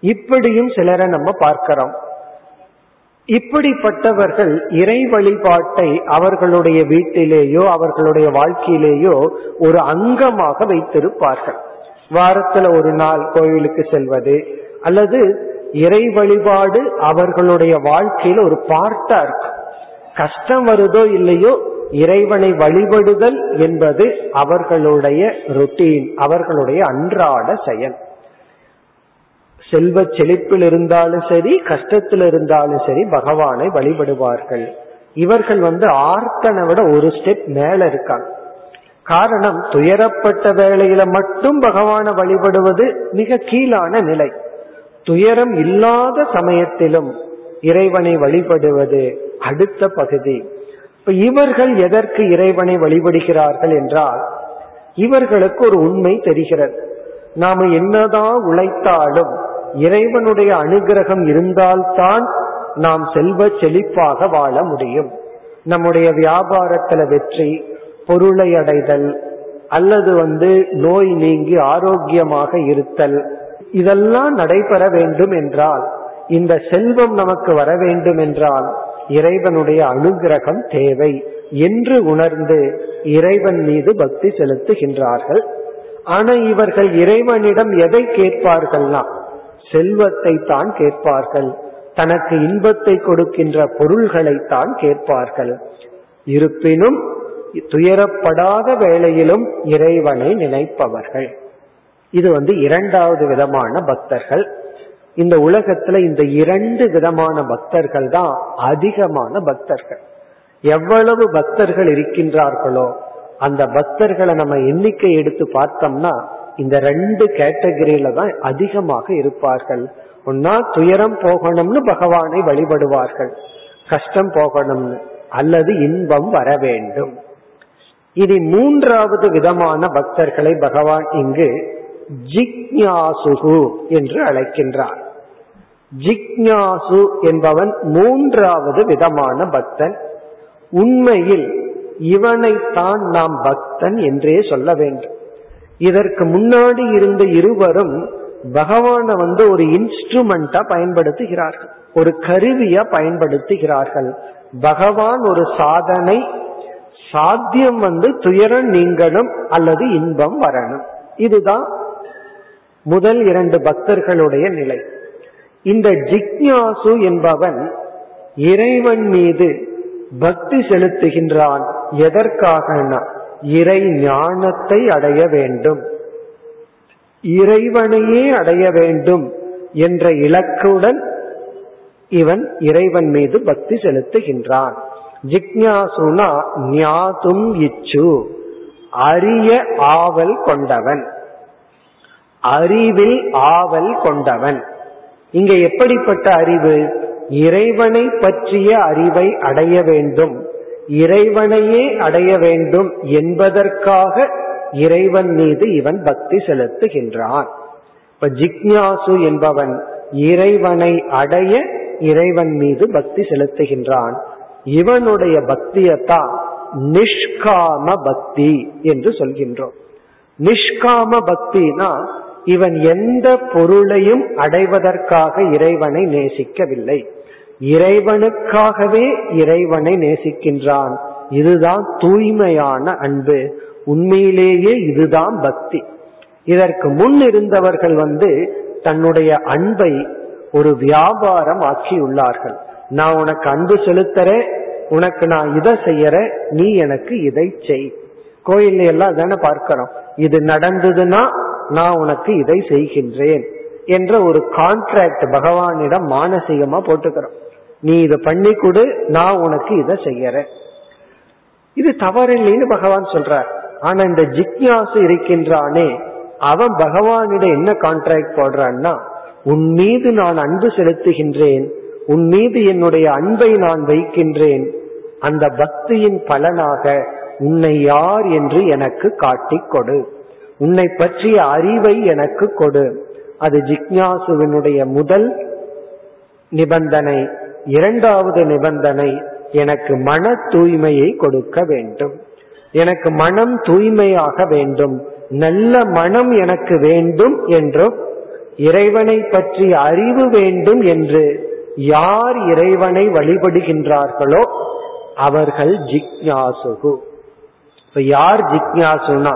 இப்படியும் சிலரை நம்ம பார்க்கிறோம். இப்படிப்பட்டவர்கள் இறை வழிபாட்டை அவர்களுடைய வீட்டிலேயோ அவர்களுடைய வாழ்க்கையிலேயோ ஒரு அங்கமாக வைத்திருப்பார்கள். வாரத்துல ஒரு நாள் கோயிலுக்கு செல்வது அல்லது இறை வழிபாடு அவர்களுடைய வாழ்க்கையில ஒரு பார்ட்டா இருக்கு. கஷ்டம் வருதோ இல்லையோ இறைவனை வழிபடுதல் என்பது அவர்களுடைய ருட்டீன் அவர்களுடைய அன்றாட செயல். செல்வ செழிப்பில் இருந்தாலும் சரி கஷ்டத்தில் இருந்தாலும் சரி பகவானை வழிபடுவார்கள். இவர்கள் வந்து ஆர்த்தனை விட ஒரு ஸ்டெப் மேல இருக்காங்க. காரணம் துயரப்பட்ட வேளையில மட்டும் பகவானை வழிபடுவது மிக கீழான நிலை. துயரம் இல்லாத சமயத்திலும் இறைவனை வழிபடுவது அடுத்த பகுதி. இப்ப இவர்கள் எதற்கு இறைவனை வழிபடுகிறார்கள் என்றால் இவர்களுக்கு ஒரு உண்மை தெரிகிறது. நாம என்னதான் உழைத்தாலும் இறைவனுடைய அனுகிரகம் இருந்தால்தான் நாம் செல்வ செழிப்பாக வாழ முடியும். நம்முடைய வியாபாரத்துல வெற்றி பொருளை அடைதல் அல்லது வந்து நோய் நீங்கி ஆரோக்கியமாக இருத்தல் இதெல்லாம் நடைபெற வேண்டும் என்றால் இந்த செல்வம் நமக்கு வர வேண்டும் என்றால் இறைவனுடைய அனுகிரகம் தேவை என்று உணர்ந்து இறைவன் மீது பக்தி செலுத்துகின்றார்கள். ஆனா இவர்கள் இறைவனிடம் எதை கேட்பார்கள்னா செல்வத்தை தான் கேட்பார்கள். தனக்கு இன்பத்தை கொடுக்கின்ற பொருள்களை தான் கேட்பார்கள். இருப்பினும் துயரப்படாத வேளையிலும் இறைவனை நினைப்பவர்கள். இது வந்து இரண்டாவது விதமான பக்தர்கள். இந்த உலகத்துல இந்த இரண்டு விதமான பக்தர்கள் தான் அதிகமான பக்தர்கள். எவ்வளவு பக்தர்கள் இருக்கின்றார்களோ அந்த பக்தர்களை நம்ம எண்ணிக்கை எடுத்து பார்த்தோம்னா இந்த ரெண்டு கேட்டகரியில தான் அதிகமாக இருப்பார்கள். ஒன்னா துயரம் போகணும்னு பகவானை வழிபடுவார்கள். கஷ்டம் போகணும்னு அல்லது இன்பம் வர வேண்டும். இனி மூன்றாவது விதமான பக்தர்களை பகவான் இங்கு ஜிக்ஞாசுகு என்று அழைக்கின்றார். ஜிக்ஞாசு என்பவன் மூன்றாவது விதமான பக்தன். உண்மையில் இவனைத்தான் நாம் பக்தன் என்றே சொல்ல வேண்டும். இதற்கு முன்னாடி இருந்த இருவரும் பகவான வந்து ஒரு இன்ஸ்ட்ருமெண்டா பயன்படுத்துகிறார்கள். ஒரு கருவியா பயன்படுத்துகிறார்கள். பகவான் ஒரு சாதனை சாத்தியம் வந்து துயரம் நீங்கணும் அல்லது இன்பம் வரணும். இதுதான் முதல் இரண்டு பக்தர்களுடைய நிலை. இந்த ஜிக்ஞாசு என்பவன் இறைவன் மீது பக்தி செலுத்துகின்றான். எதற்காகனா இறை ஞானத்தை அடைய வேண்டும். இறைவனையே அடைய வேண்டும் என்ற இலக்குடன் இவன் இறைவன் மீது பக்தி செலுத்துகின்றான். ஜிக்ஞாசுனா ஞாதும் இச்சு அரிய ஆவல் கொண்டவன். அறிவில் ஆவல் கொண்டவன். இங்க எப்படிப்பட்ட அறிவு? இறைவனை பற்றிய அறிவை அடைய வேண்டும். இறைவனையே அடைய வேண்டும் என்பதற்காக இறைவன் மீது இவன் பக்தி செலுத்துகின்றான். இப்ப ஜிக்ஞாசு என்பவன் இறைவனை அடைய இறைவன் மீது பக்தி செலுத்துகின்றான். இவனுடைய பக்தியத்தான் நிஷ்காம பக்தி என்று சொல்கின்றோம். நிஷ்காம பக்தினா இவன் எந்த பொருளையும் அடைவதற்காக இறைவனை நேசிக்கவில்லை. இறைவனுக்காகவே இறைவனை நேசிக்கின்றான். இதுதான் தூய்மையான அன்பு. உண்மையிலேயே இதுதான் பக்தி. இதற்கு முன் இருந்தவர்கள் வந்து தன்னுடைய அன்பை ஒரு வியாபாரம் ஆக்கியுள்ளார்கள். நான் உனக்கு அன்பு செலுத்துறேன் உனக்கு நான் இதை செய்யற நீ எனக்கு இதை செய். கோயில் எல்லாம் தானே பார்க்கிறோம். இது நடந்ததுன்னா நான் உனக்கு இதை செய்கின்றேன் என்ற ஒரு கான்ட்ராக்ட் பகவானிடம் மானசீகமா போட்டுக்கிறோம். நீ இதை பண்ணி கொடு நான் உனக்கு இதை செய்யறேன். இது தவறில்லைன்னு பகவான் சொல்றார். ஆனா இந்த ஜிக்யாசு இருக்கின்றானே அவன் பகவானிடம் என்ன கான்ட்ராக்ட் போடுறான்னா உன் மீது நான் அன்பு செலுத்துகின்றேன் உன் மீது என்னுடைய அன்பை நான் வைக்கின்றேன் அந்த பக்தியின் பலனாக உன்னை யார் என்று எனக்கு காட்டிக் கொடு. உன்னை பற்றிய அறிவை எனக்கு கொடு. அது ஜிக்ஞாசுவினுடைய முதல் நிபந்தனை. இரண்டாவது நிபந்தனை எனக்கு மன தூய்மையை கொடுக்க வேண்டும். எனக்கு மனம் தூய்மையாக வேண்டும். நல்ல மனம் எனக்கு வேண்டும் என்றும் இறைவனை பற்றிய அறிவு வேண்டும் என்று யார் இறைவனை வழிபடுகின்றார்களோ அவர்கள் ஜிக்ஞாசுகு இப்ப யார் ஜிக்ஞாசுனா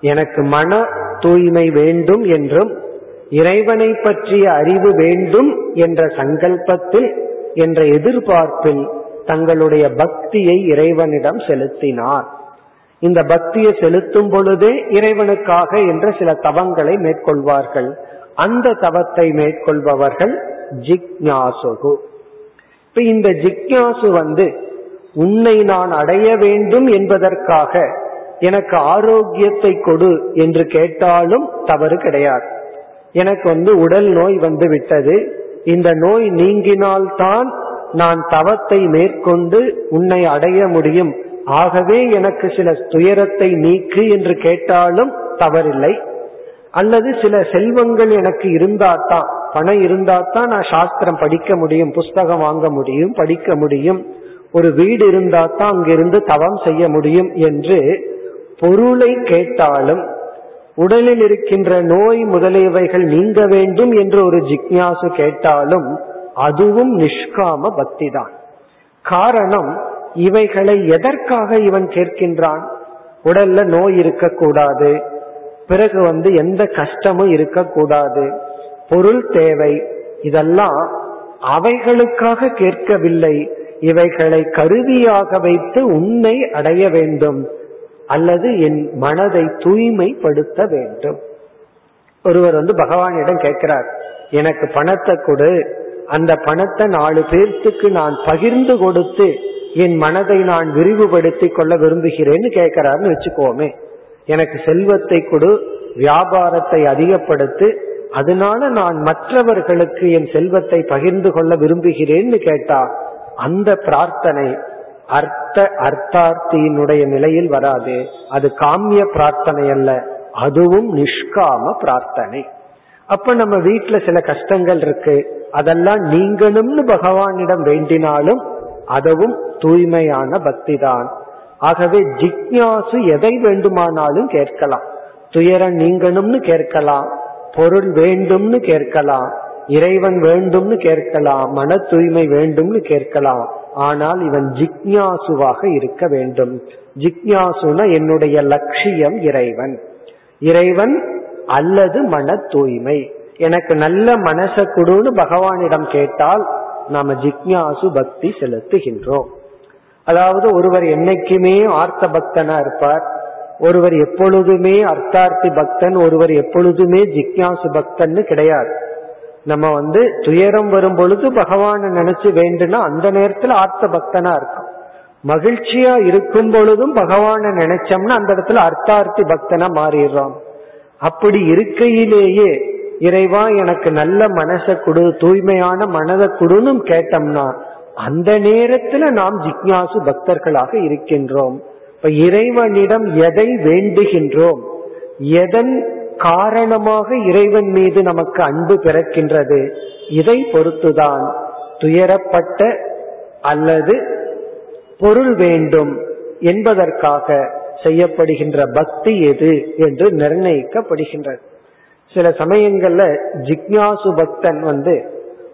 எனக்கு மன தூய்மை வேண்டும் என்றும் இறைவனை பற்றிய அறிவு வேண்டும் என்ற சங்கல்பத்தில் என்ற எதிர்பார்ப்பில் தங்களுடைய பக்தியை இறைவனிடம் செலுத்தினார். இந்த பக்தியை செலுத்தும் பொழுதே இறைவனுக்காக என்ற சில தவங்களை மேற்கொள்வார்கள். அந்த தவத்தை மேற்கொள்பவர்கள் ஜிக்ஞாசுகு. இப்ப இந்த ஜிக்ஞாசு வந்து உன்னை நான் அடைய வேண்டும் என்பதற்காக எனக்கு ஆரோக்கியத்தை கொடு என்று கேட்டாலும் தவறு கிடையாது. எனக்கு வந்து உடல் நோய் வந்து விட்டது. இந்த நோய் நீங்கினால்தான் நான் தவத்தை மேற்கொண்டு உன்னை அடைய முடியும். ஆகவே எனக்கு சில துயரத்தை நீக்கு என்று கேட்டாலும் தவறில்லை. அல்லது சில செல்வங்கள் எனக்கு இருந்தாதான் பணம் இருந்தாதான் நான் சாஸ்திரம் படிக்க முடியும் புஸ்தகம் வாங்க முடியும் படிக்க முடியும். ஒரு வீடு இருந்தாதான் அங்கிருந்து தவம் செய்ய முடியும் என்று பொருளை கேட்டாலும் உடலில் இருக்கின்ற நோய் முதலியவைகள் நீங்க வேண்டும் என்று ஒரு ஜிக்ஞாசு கேட்டாலும் அதுவும் நிஷ்காம பக்தி தான் காரணம் இவைகளை எதற்காக இவன் கேட்கின்றான்? உடல்ல நோய் இருக்கக்கூடாது. பிறகு வந்து எந்த கஷ்டமும் இருக்கக்கூடாது. பொருள் தேவை. இதெல்லாம் அவைகளுக்காக கேட்கவில்லை. இவைகளை கருவியாக வைத்து உன்னை அடைய வேண்டும். அல்லது என் மனதை தூய்மைப்படுத்த வேண்டும். ஒருவர் வந்து பகவானிடம் கேட்கிறார் எனக்கு பணத்தை கொடு. அந்த பணத்தை நாலு பேர்த்துக்கு நான் பகிர்ந்து கொடுத்து என் மனதை நான் விரிவுபடுத்திக் கொள்ள விரும்புகிறேன்னு கேட்கிறாருன்னு வச்சுக்கோமே. எனக்கு செல்வத்தை கொடு வியாபாரத்தை அதிகப்படுத்து அதனால நான் மற்றவர்களுக்கு என் செல்வத்தை பகிர்ந்து கொள்ள விரும்புகிறேன்னு கேட்டா அந்த பிரார்த்தனை அர்த்த அர்த்தார்த்தியினுடைய நிலையில் வராது. அது காமிய பிரார்த்தனை அல்ல. அதுவும் நிஷ்காம பிரார்த்தனை. அப்ப நம்ம வீட்டுல சில கஷ்டங்கள் இருக்கு. அதெல்லாம் நீங்கணும்னு பகவானிடம் வேண்டினாலும் அதுவும் தூய்மையான பக்தி தான் ஆகவே ஜிக்ஞாசு எதை வேண்டுமானாலும் கேட்கலாம். துயரம் நீங்கணும்னு கேட்கலாம். பொருள் வேண்டும்னு கேட்கலாம். இறைவன் வேண்டும்னு கேட்கலாம். மன தூய்மை வேண்டும்னு கேட்கலாம். ஆனால் இவன் ஜிக்ஞாசுவாக இருக்க வேண்டும். ஜிக்ஞாசுனா என்னுடைய லட்சியம் இறைவன். இறைவன் அல்லது மன தூய்மை. எனக்கு நல்ல மனச கொடுன்னு பகவானிடம் கேட்டால் நாம ஜிக்ஞாசு பக்தி செலுத்துகின்றோம். அதாவது ஒருவர் என்னைக்குமே ஆர்த்த பக்தனா இருப்பார். ஒருவர் எப்பொழுதுமே அர்த்தார்த்தி பக்தன் ஒருவர் எப்பொழுதுமே ஜிக்ஞாசு பக்தன்னு கிடையாது. நம்ம வந்து துயரம் வரும் பொழுது பகவான நினைச்சு வேண்டுனா அந்த நேரத்துல ஆர்த்த பக்தனா இருக்கும் மகிழ்ச்சியா இருக்கும் பொழுதும் பகவான நினைச்சோம்னா அந்த இடத்துல அர்த்தார்த்தி பக்தனா மாறிடுறோம். அப்படி இருக்கையிலேயே இறைவா எனக்கு நல்ல மனசை கொடு தூய்மையான மனதை கொடுன்னு கேட்டோம்னா அந்த நேரத்துல நாம் ஜிக்ஞாசு பக்தர்களாக இருக்கின்றோம். இப்ப இறைவனிடம் எதை வேண்டுகின்றோம்? எதன் காரணமாக இறைவன் மீது நமக்கு அன்பு பிறக்கின்றது. இதை பொறுத்துதான் துயரப்பட்ட அல்லது பொருள் வேண்டும் என்பதற்காக செய்யப்படுகின்ற பக்தி எது என்று நிர்ணயிக்கப்படுகின்றது. சில சமயங்கள்ல ஜிக்யாசு பக்தன் வந்து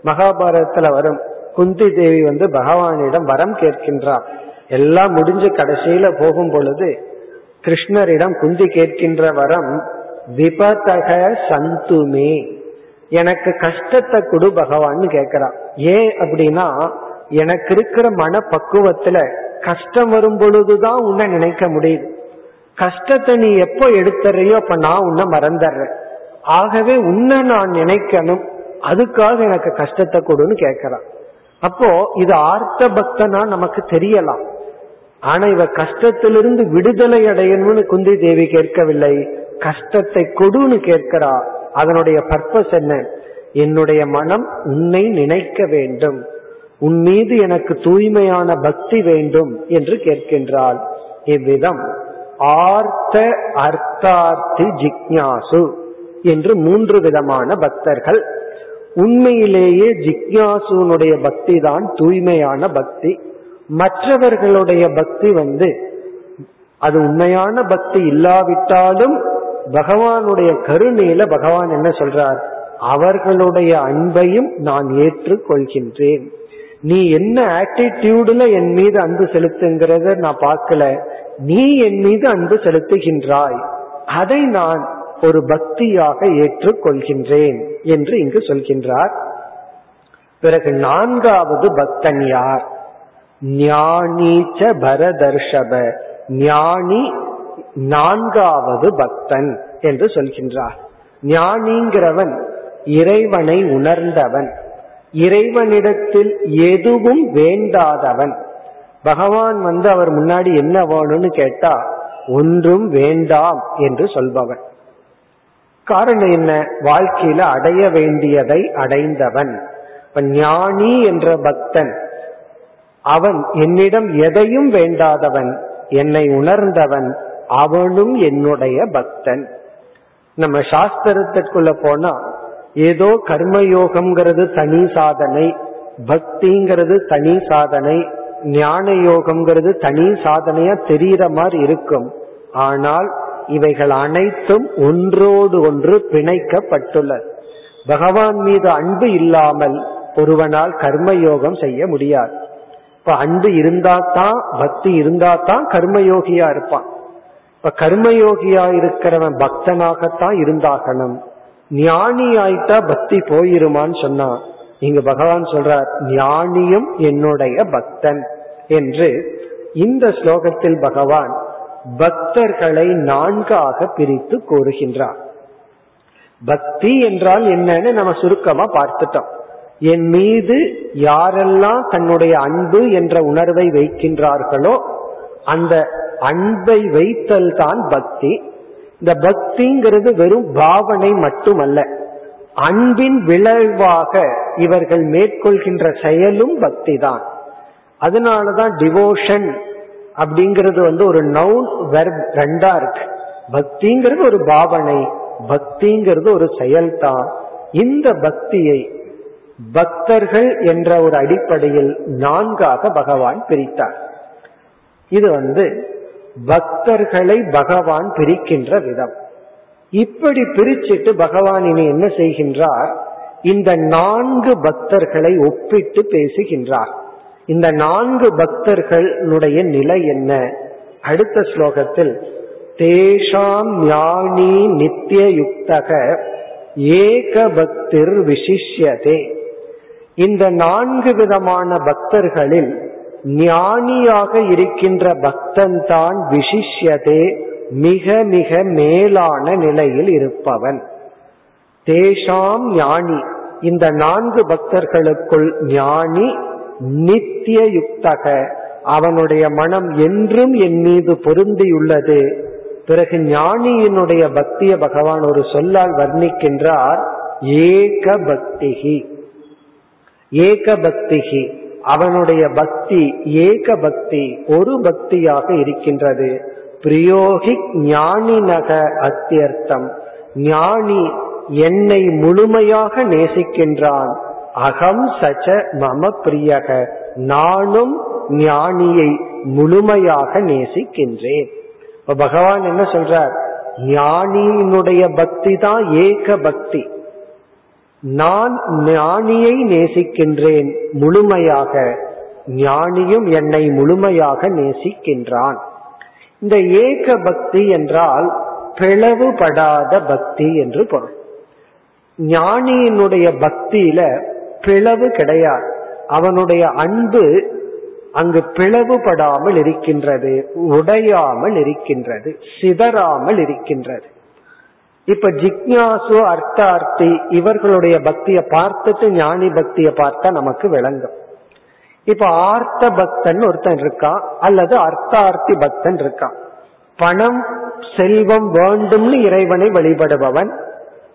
மகாபாரதத்துல வரும். குந்தி தேவி வந்து பகவானிடம் வரம் கேட்கின்றார். எல்லாம் முடிஞ்சு கடைசியில போகும் பொழுது கிருஷ்ணரிடம் குந்தி கேட்கின்ற வரம் விபதக சந்துமே. எனக்கு கஷ்டத்தை கொடு பகவான்னு கேக்குறான் ஏன் அப்படின்னா எனக்கு இருக்கிற மன பக்குவத்துல கஷ்டம் வரும் பொழுதுதான் உன்னை நினைக்க முடியுது. கஷ்டத்தை நீ எப்போ எடுத்துறையோ அப்ப நான் உன்னை மறந்துடுறேன். ஆகவே உன்னை நான் நினைக்கணும். அதுக்காக எனக்கு கஷ்டத்தை கொடுன்னு கேட்கிறான் அப்போ இது ஆர்த்த பக்தனா நமக்கு தெரியலாம். ஆனா இவ கஷ்டத்திலிருந்து விடுதலை அடையணும்னு குந்தி தேவி கேட்கவில்லை. கஷ்டத்தை கொடுன்னு கேட்கிறா அதனுடைய பர்பஸ் என்ன? என்னுடைய மனம் உன்னை நினைக்க வேண்டும். உன் மீது எனக்கு தூய்மையான பக்தி வேண்டும் என்று கேட்கின்றாள். இவ்விதம் ஆர்த்த அர்த்தார்த்தி ஜிக்ஞாசு என்று மூன்று விதமான பக்தர்கள். உண்மையிலேயே ஜிக்யாசுனுடைய பக்தி தான் தூய்மையான பக்தி. மற்றவர்களுடைய பக்தி வந்து அது உண்மையான பக்தி இல்லாவிட்டாலும் பகவானுடைய கருணையில பகவான் என்ன சொல்றார்? அவர்களுடைய அன்பையும் நான் ஏற்றுக்கொள்கின்றேன். நீ என்ன ஆட்டிடியூடுல என் மீது அன்பு செலுத்துங்கிறத நான் பார்க்கல. நீ என் மீது அன்பு செலுத்துகின்றாய். அதை நான் ஒரு பக்தியாக ஏற்றுக்கொள்கின்றேன் என்று இங்கு சொல்கின்றார். பிறகு நான்காவது பக்தன் யார்? ஞானீச்ச பரதர்ஷப. ஞானி நான்காவது பக்தன் என்று சொல்கின்றார். ஞானிங்கிறவன் இறைவனை உணர்ந்தவன் இறைவனிடத்தில் எதுவும் வேண்டாதவன். பகவான் வந்து அவர் முன்னாடி என்ன வேணும்னு கேட்டா ஒன்றும் வேண்டாம் என்று சொல்பவன். காரணம் என்ன? வாழ்க்கையில அடைய வேண்டியதை அடைந்தவன். இப்ப ஞானி என்ற பக்தன் அவன் என்னிடம் எதையும் வேண்டாதவன் என்னை உணர்ந்தவன் அவனும் என்னுடைய பக்தன். நம்ம சாஸ்திரத்திற்குள்ள போனா ஏதோ கர்மயோகம்ங்கிறது தனி சாதனை பக்திங்கிறது தனி சாதனை ஞான யோகம்ங்கிறது தனி சாதனையா தெரியற மாதிரி இருக்கும். ஆனால் இவைகள் அனைத்தும் ஒன்றோடு ஒன்று பிணைக்கப்பட்டுள்ளது. பகவான் மீது அன்பு இல்லாமல் ஒருவனால் கர்மயோகம் செய்ய முடியாது. இப்ப அன்பு இருந்தா தான் பக்தி இருந்தா தான் கர்மயோகியா இருப்பான். இப்ப கர்மயோகியா இருக்கிறவன் பக்தனாகத்தான் இருந்தாகணும். ஞானி ஆயிட்டா பக்தி போயிருமான்னு சொன்னா இங்க பகவான் சொல்றார் ஞானியும் என்னுடைய பக்தன் என்று இந்த ஸ்லோகத்தில் பகவான் பக்தர்களை நான்காக பிரித்து கூறுகின்றார். பக்தி என்றால் என்னன்னு நம்ம சுருக்கமா பார்த்துட்டோம். என் மீது யாரெல்லாம் தன்னுடைய அன்பு என்ற உணர்வை வைக்கின்றார்களோ அந்த அன்பை வைத்தல் தான் பக்தி. இந்த பக்திங்கிறது வெறும் பாவனை மட்டுமல்ல. அன்பின் விளைவாக இவர்கள் மேற்கொள்கின்ற செயலும் பக்தி தான் அதனாலதான் டிவோஷன் அப்படிங்கிறது வந்து ஒரு நவுன் வெர்ப் ரெண்டா இருக்கு. பக்திங்கிறது ஒரு பாவனை பக்திங்கிறது ஒரு செயல்தான். இந்த பக்தியை பக்தர்கள் என்ற ஒரு அடிப்படையில் நான்காக பகவான் பிரித்தார். இது வந்து பக்தர்களை பகவான் பிரிக்கின்ற விதம். இப்படி பிரிச்சிட்டு பகவான் இனி என்ன செய்கின்றார்? இந்த நான்கு பக்தர்களை ஒப்பிட்டு பேசுகின்றார். இந்த நான்கு பக்தர்களுடைய நிலை என்ன? அடுத்த ஸ்லோகத்தில் தேஷாம் ஞானி நித்திய யுக்தக ஏக பக்திர் விசிஷ்யதே. இந்த நான்கு விதமான பக்தர்களில் ஞானியாக இருக்கின்ற பக்தன் தான் விசிஷ்யதே மிக மிக மேலான நிலையில் இருப்பவன். தேஷாம் ஞானி. இந்த நான்கு பக்தர்களுக்குள் ஞானி நித்திய யுக்தக அவனுடைய மனம் என்றும் என் மீது பொருந்தியுள்ளது. பிறகு ஞானியினுடைய பக்திய பகவான் ஒரு சொல்லால் வர்ணிக்கின்றார் ஏக பக்திகி ஏக பக்திகி அவனுடைய பக்தி ஏக பக்தி ஒரு பக்தியாக இருக்கின்றது. பிரியோகி ஞானி நக அத்தியர்த்தம். ஞானி என்னை முழுமையாக நேசிக்கின்றான். அகம் சச்ச மம பிரியக. நானும் ஞானியை முழுமையாக நேசிக்கின்றேன். இப்ப பகவான் என்ன சொல்றார்? ஞானியினுடைய பக்தி தான் ஏக பக்தி. நான் ஞானியை நேசிக்கின்றேன் முழுமையாக. ஞானியும் என்னை முழுமையாக நேசிக்கின்றான். இந்த ஏக பக்தி என்றால் பிளவுபடாத பக்தி என்று பொருள். ஞானியினுடைய பக்தியில பிளவு கிடையாது. அவனுடைய அன்பு அங்கு பிளவுபடாமல் இருக்கின்றது உடையாமல் இருக்கின்றது சிதறாமல் இருக்கின்றது. இப்ப ஜிக்யாசு அர்த்தார்த்தி இவர்களுடைய பக்தியை பார்த்துட்டு ஞானி பக்தியை பார்த்தா நமக்கு விளங்கும். இப்ப ஆர்த்த பக்தன் ஒருத்தன் இருக்கான் அல்லது அர்த்தார்த்தி பக்தன் இருக்கான் பணம் செல்வம் வேண்டும்னு இறைவனை வழிபடுபவன்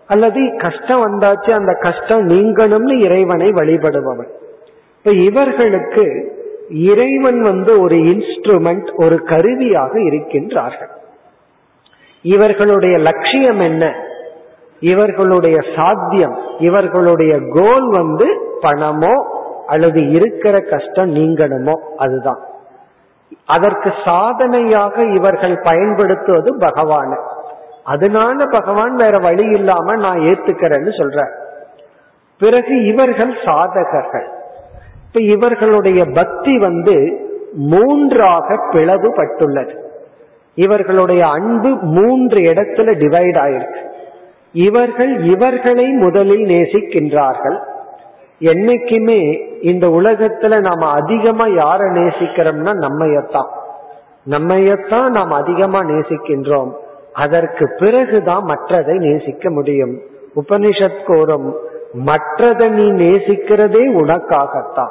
அல்லது கஷ்டம் வந்தாச்சு அந்த கஷ்டம் நீங்கணும்னு இறைவனை வழிபடுபவன். இப்ப இவர்களுக்கு இறைவன் வந்து ஒரு இன்ஸ்ட்ருமெண்ட் ஒரு கருவியாக இருக்கின்றார்கள். இவர்களுடைய லட்சியம் என்ன? இவர்களுடைய சாத்தியம் இவர்களுடைய கோல் வந்து பணமோ அல்லது இருக்கிற கஷ்டம் நீங்கணுமோ அதுதான். அதற்கு சாதனையாக இவர்கள் பயன்படுத்துவது பகவான. அதனால பகவான் வேற வழி இல்லாம நான் ஏத்துக்கிறேன்னு சொல்ற. பிறகு இவர்கள் சாதகர்கள். இப்ப இவர்களுடைய பக்தி வந்து மூன்றாக பிளவுபட்டுள்ளது. இவர்களுடைய அன்பு மூன்று இடத்துல டிவைட் ஆயிருக்கு. இவர்கள் இவர்களை முதலில் நேசிக்கின்றார்கள். என்னைக்குமே இந்த உலகத்துல நாம அதிகமா யார நேசிக்கிறோம்னா நம்மையத்தான். நம்மையத்தான் நாம் அதிகமா நேசிக்கின்றோம். அதற்கு பிறகுதான் மற்றதை நேசிக்க முடியும். உபனிஷத் கோரும் மற்றதை நீ நேசிக்கிறதே உனக்காகத்தான்.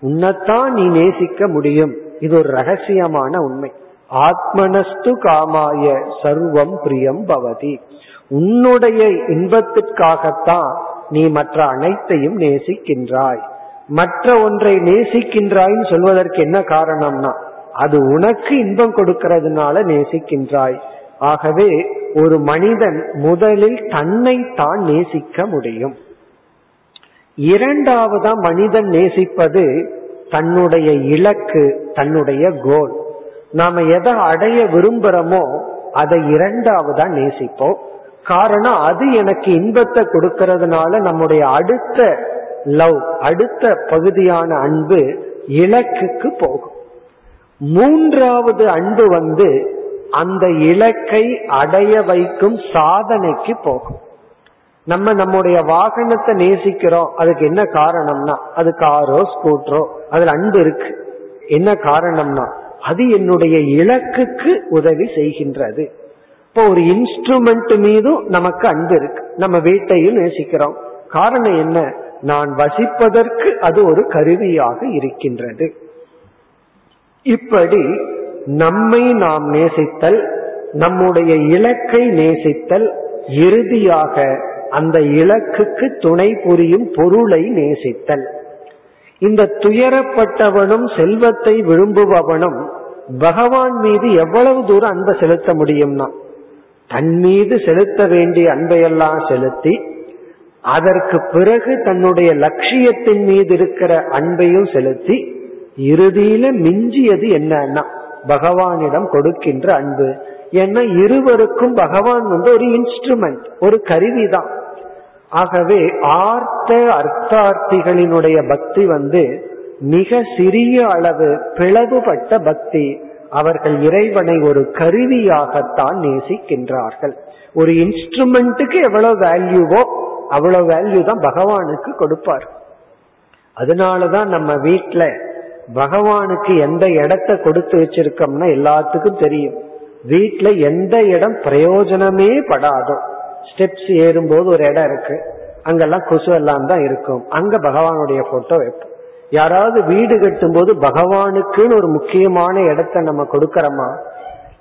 உன்னைத்தான் நீ நேசிக்க முடியும். இது ஒரு ரகசியமான உண்மை. ஆத்மனஸ்து காமாய சர்வம் பிரியம் பவதி. உன்னுடைய இன்பத்திற்காகத்தான் நீ மற்ற அனைத்தையும் நேசிக்கின்றாய். மற்ற ஒன்றை நேசிக்கின்றாய்ன்னு சொல்வதற்கு என்ன காரணம்னா அது உனக்கு இன்பம் கொடுக்கிறதுனால நேசிக்கின்றாய். ஆகவே ஒரு மனிதன் முதலில் தன்னை தான் நேசிக்க முடியும். இரண்டாவதா மனிதன் நேசிப்பது தன்னுடைய இலக்கு தன்னுடைய கோல் நாம எதை அடைய விரும்புறோமோ அதை இரண்டாவதா நேசிப்போம். காரணம் அது எனக்கு இன்பத்தை கொடுக்கறதுனால நம்முடைய அடுத்த லவ் அடுத்த பகுதியான அன்பு இலக்குக்கு போகும். மூன்றாவது அன்பு வந்து அந்த இலக்கை அடைய வைக்கும் சாதனைக்கு போகும். நம்ம நம்முடைய வாகனத்தை நேசிக்கிறோம் அதுக்கு என்ன காரணம்னா அது காரோ ஸ்கூட்டரோ அதுல அன்பு இருக்கு. என்ன காரணம்னா அது என்னுடைய இலக்குக்கு உதவி செய்கின்றது. இப்போ ஒரு இன்ஸ்ட்ருமெண்ட் மீதும் நமக்கு அன்பு இருக்கு. நம்ம வீட்டையும் நேசிக்கிறோம். காரணம் என்ன? நான் வசிப்பதற்கு அது ஒரு கருவியாக இருக்கின்றது. இப்படி நம்மை நாம் நேசித்தல் நம்முடைய இலக்கை நேசித்தல் இறுதியாக அந்த இலக்குக்கு துணை புரியும் பொருளை நேசித்தல். இந்த துயரப்பட்டவனும் செல்வத்தை விரும்புபவனும் பகவான் மீது எவ்வளவு தூரம் அன்பை செலுத்த முடியும்னா தன் மீது செலுத்த வேண்டிய அன்பையெல்லாம் செலுத்தி அதற்கு பிறகு தன்னுடைய லட்சியத்தின் மீது இருக்கிற அன்பையும் செலுத்தி இறுதியில மிஞ்சியது என்னன்னா பகவானிடம் கொடுக்கின்ற அன்பு. ஏன்னா இருவருக்கும் பகவான் வந்து ஒரு இன்ஸ்ட்ருமெண்ட் ஒரு கருவிதான். ஆகவே ஆர்த்த அர்த்தார்த்திகளினுடைய பக்தி வந்து மிக சிறிய அளவு பிளவுபட்ட பக்தி. அவர்கள் இறைவனை ஒரு கருவியாகத்தான் நேசிக்கின்றார்கள். ஒரு இன்ஸ்ட்ருமெண்ட்டுக்கு எவ்வளவு வேல்யூவோ அவ்வளவு வேல்யூ தான் பகவானுக்கு கொடுப்பார். அதனாலதான் நம்ம வீட்டில் பகவானுக்கு எந்த இடத்த கொடுத்து வச்சிருக்கோம்னா எல்லாத்துக்கும் தெரியும். வீட்டில் எந்த இடம் பிரயோஜனமே படாதோ. ஸ்டெப்ஸ் ஏறும்போது ஒரு இடம் இருக்கு. அங்கெல்லாம் கொசு எல்லாம் தான் இருக்கும். அங்க பகவானுடைய போட்டோ வைப்போம். யாராவது வீடு கட்டும் போது பகவானுக்குன்னு ஒரு முக்கியமான இடத்த நம்ம கொடுக்கறோமா?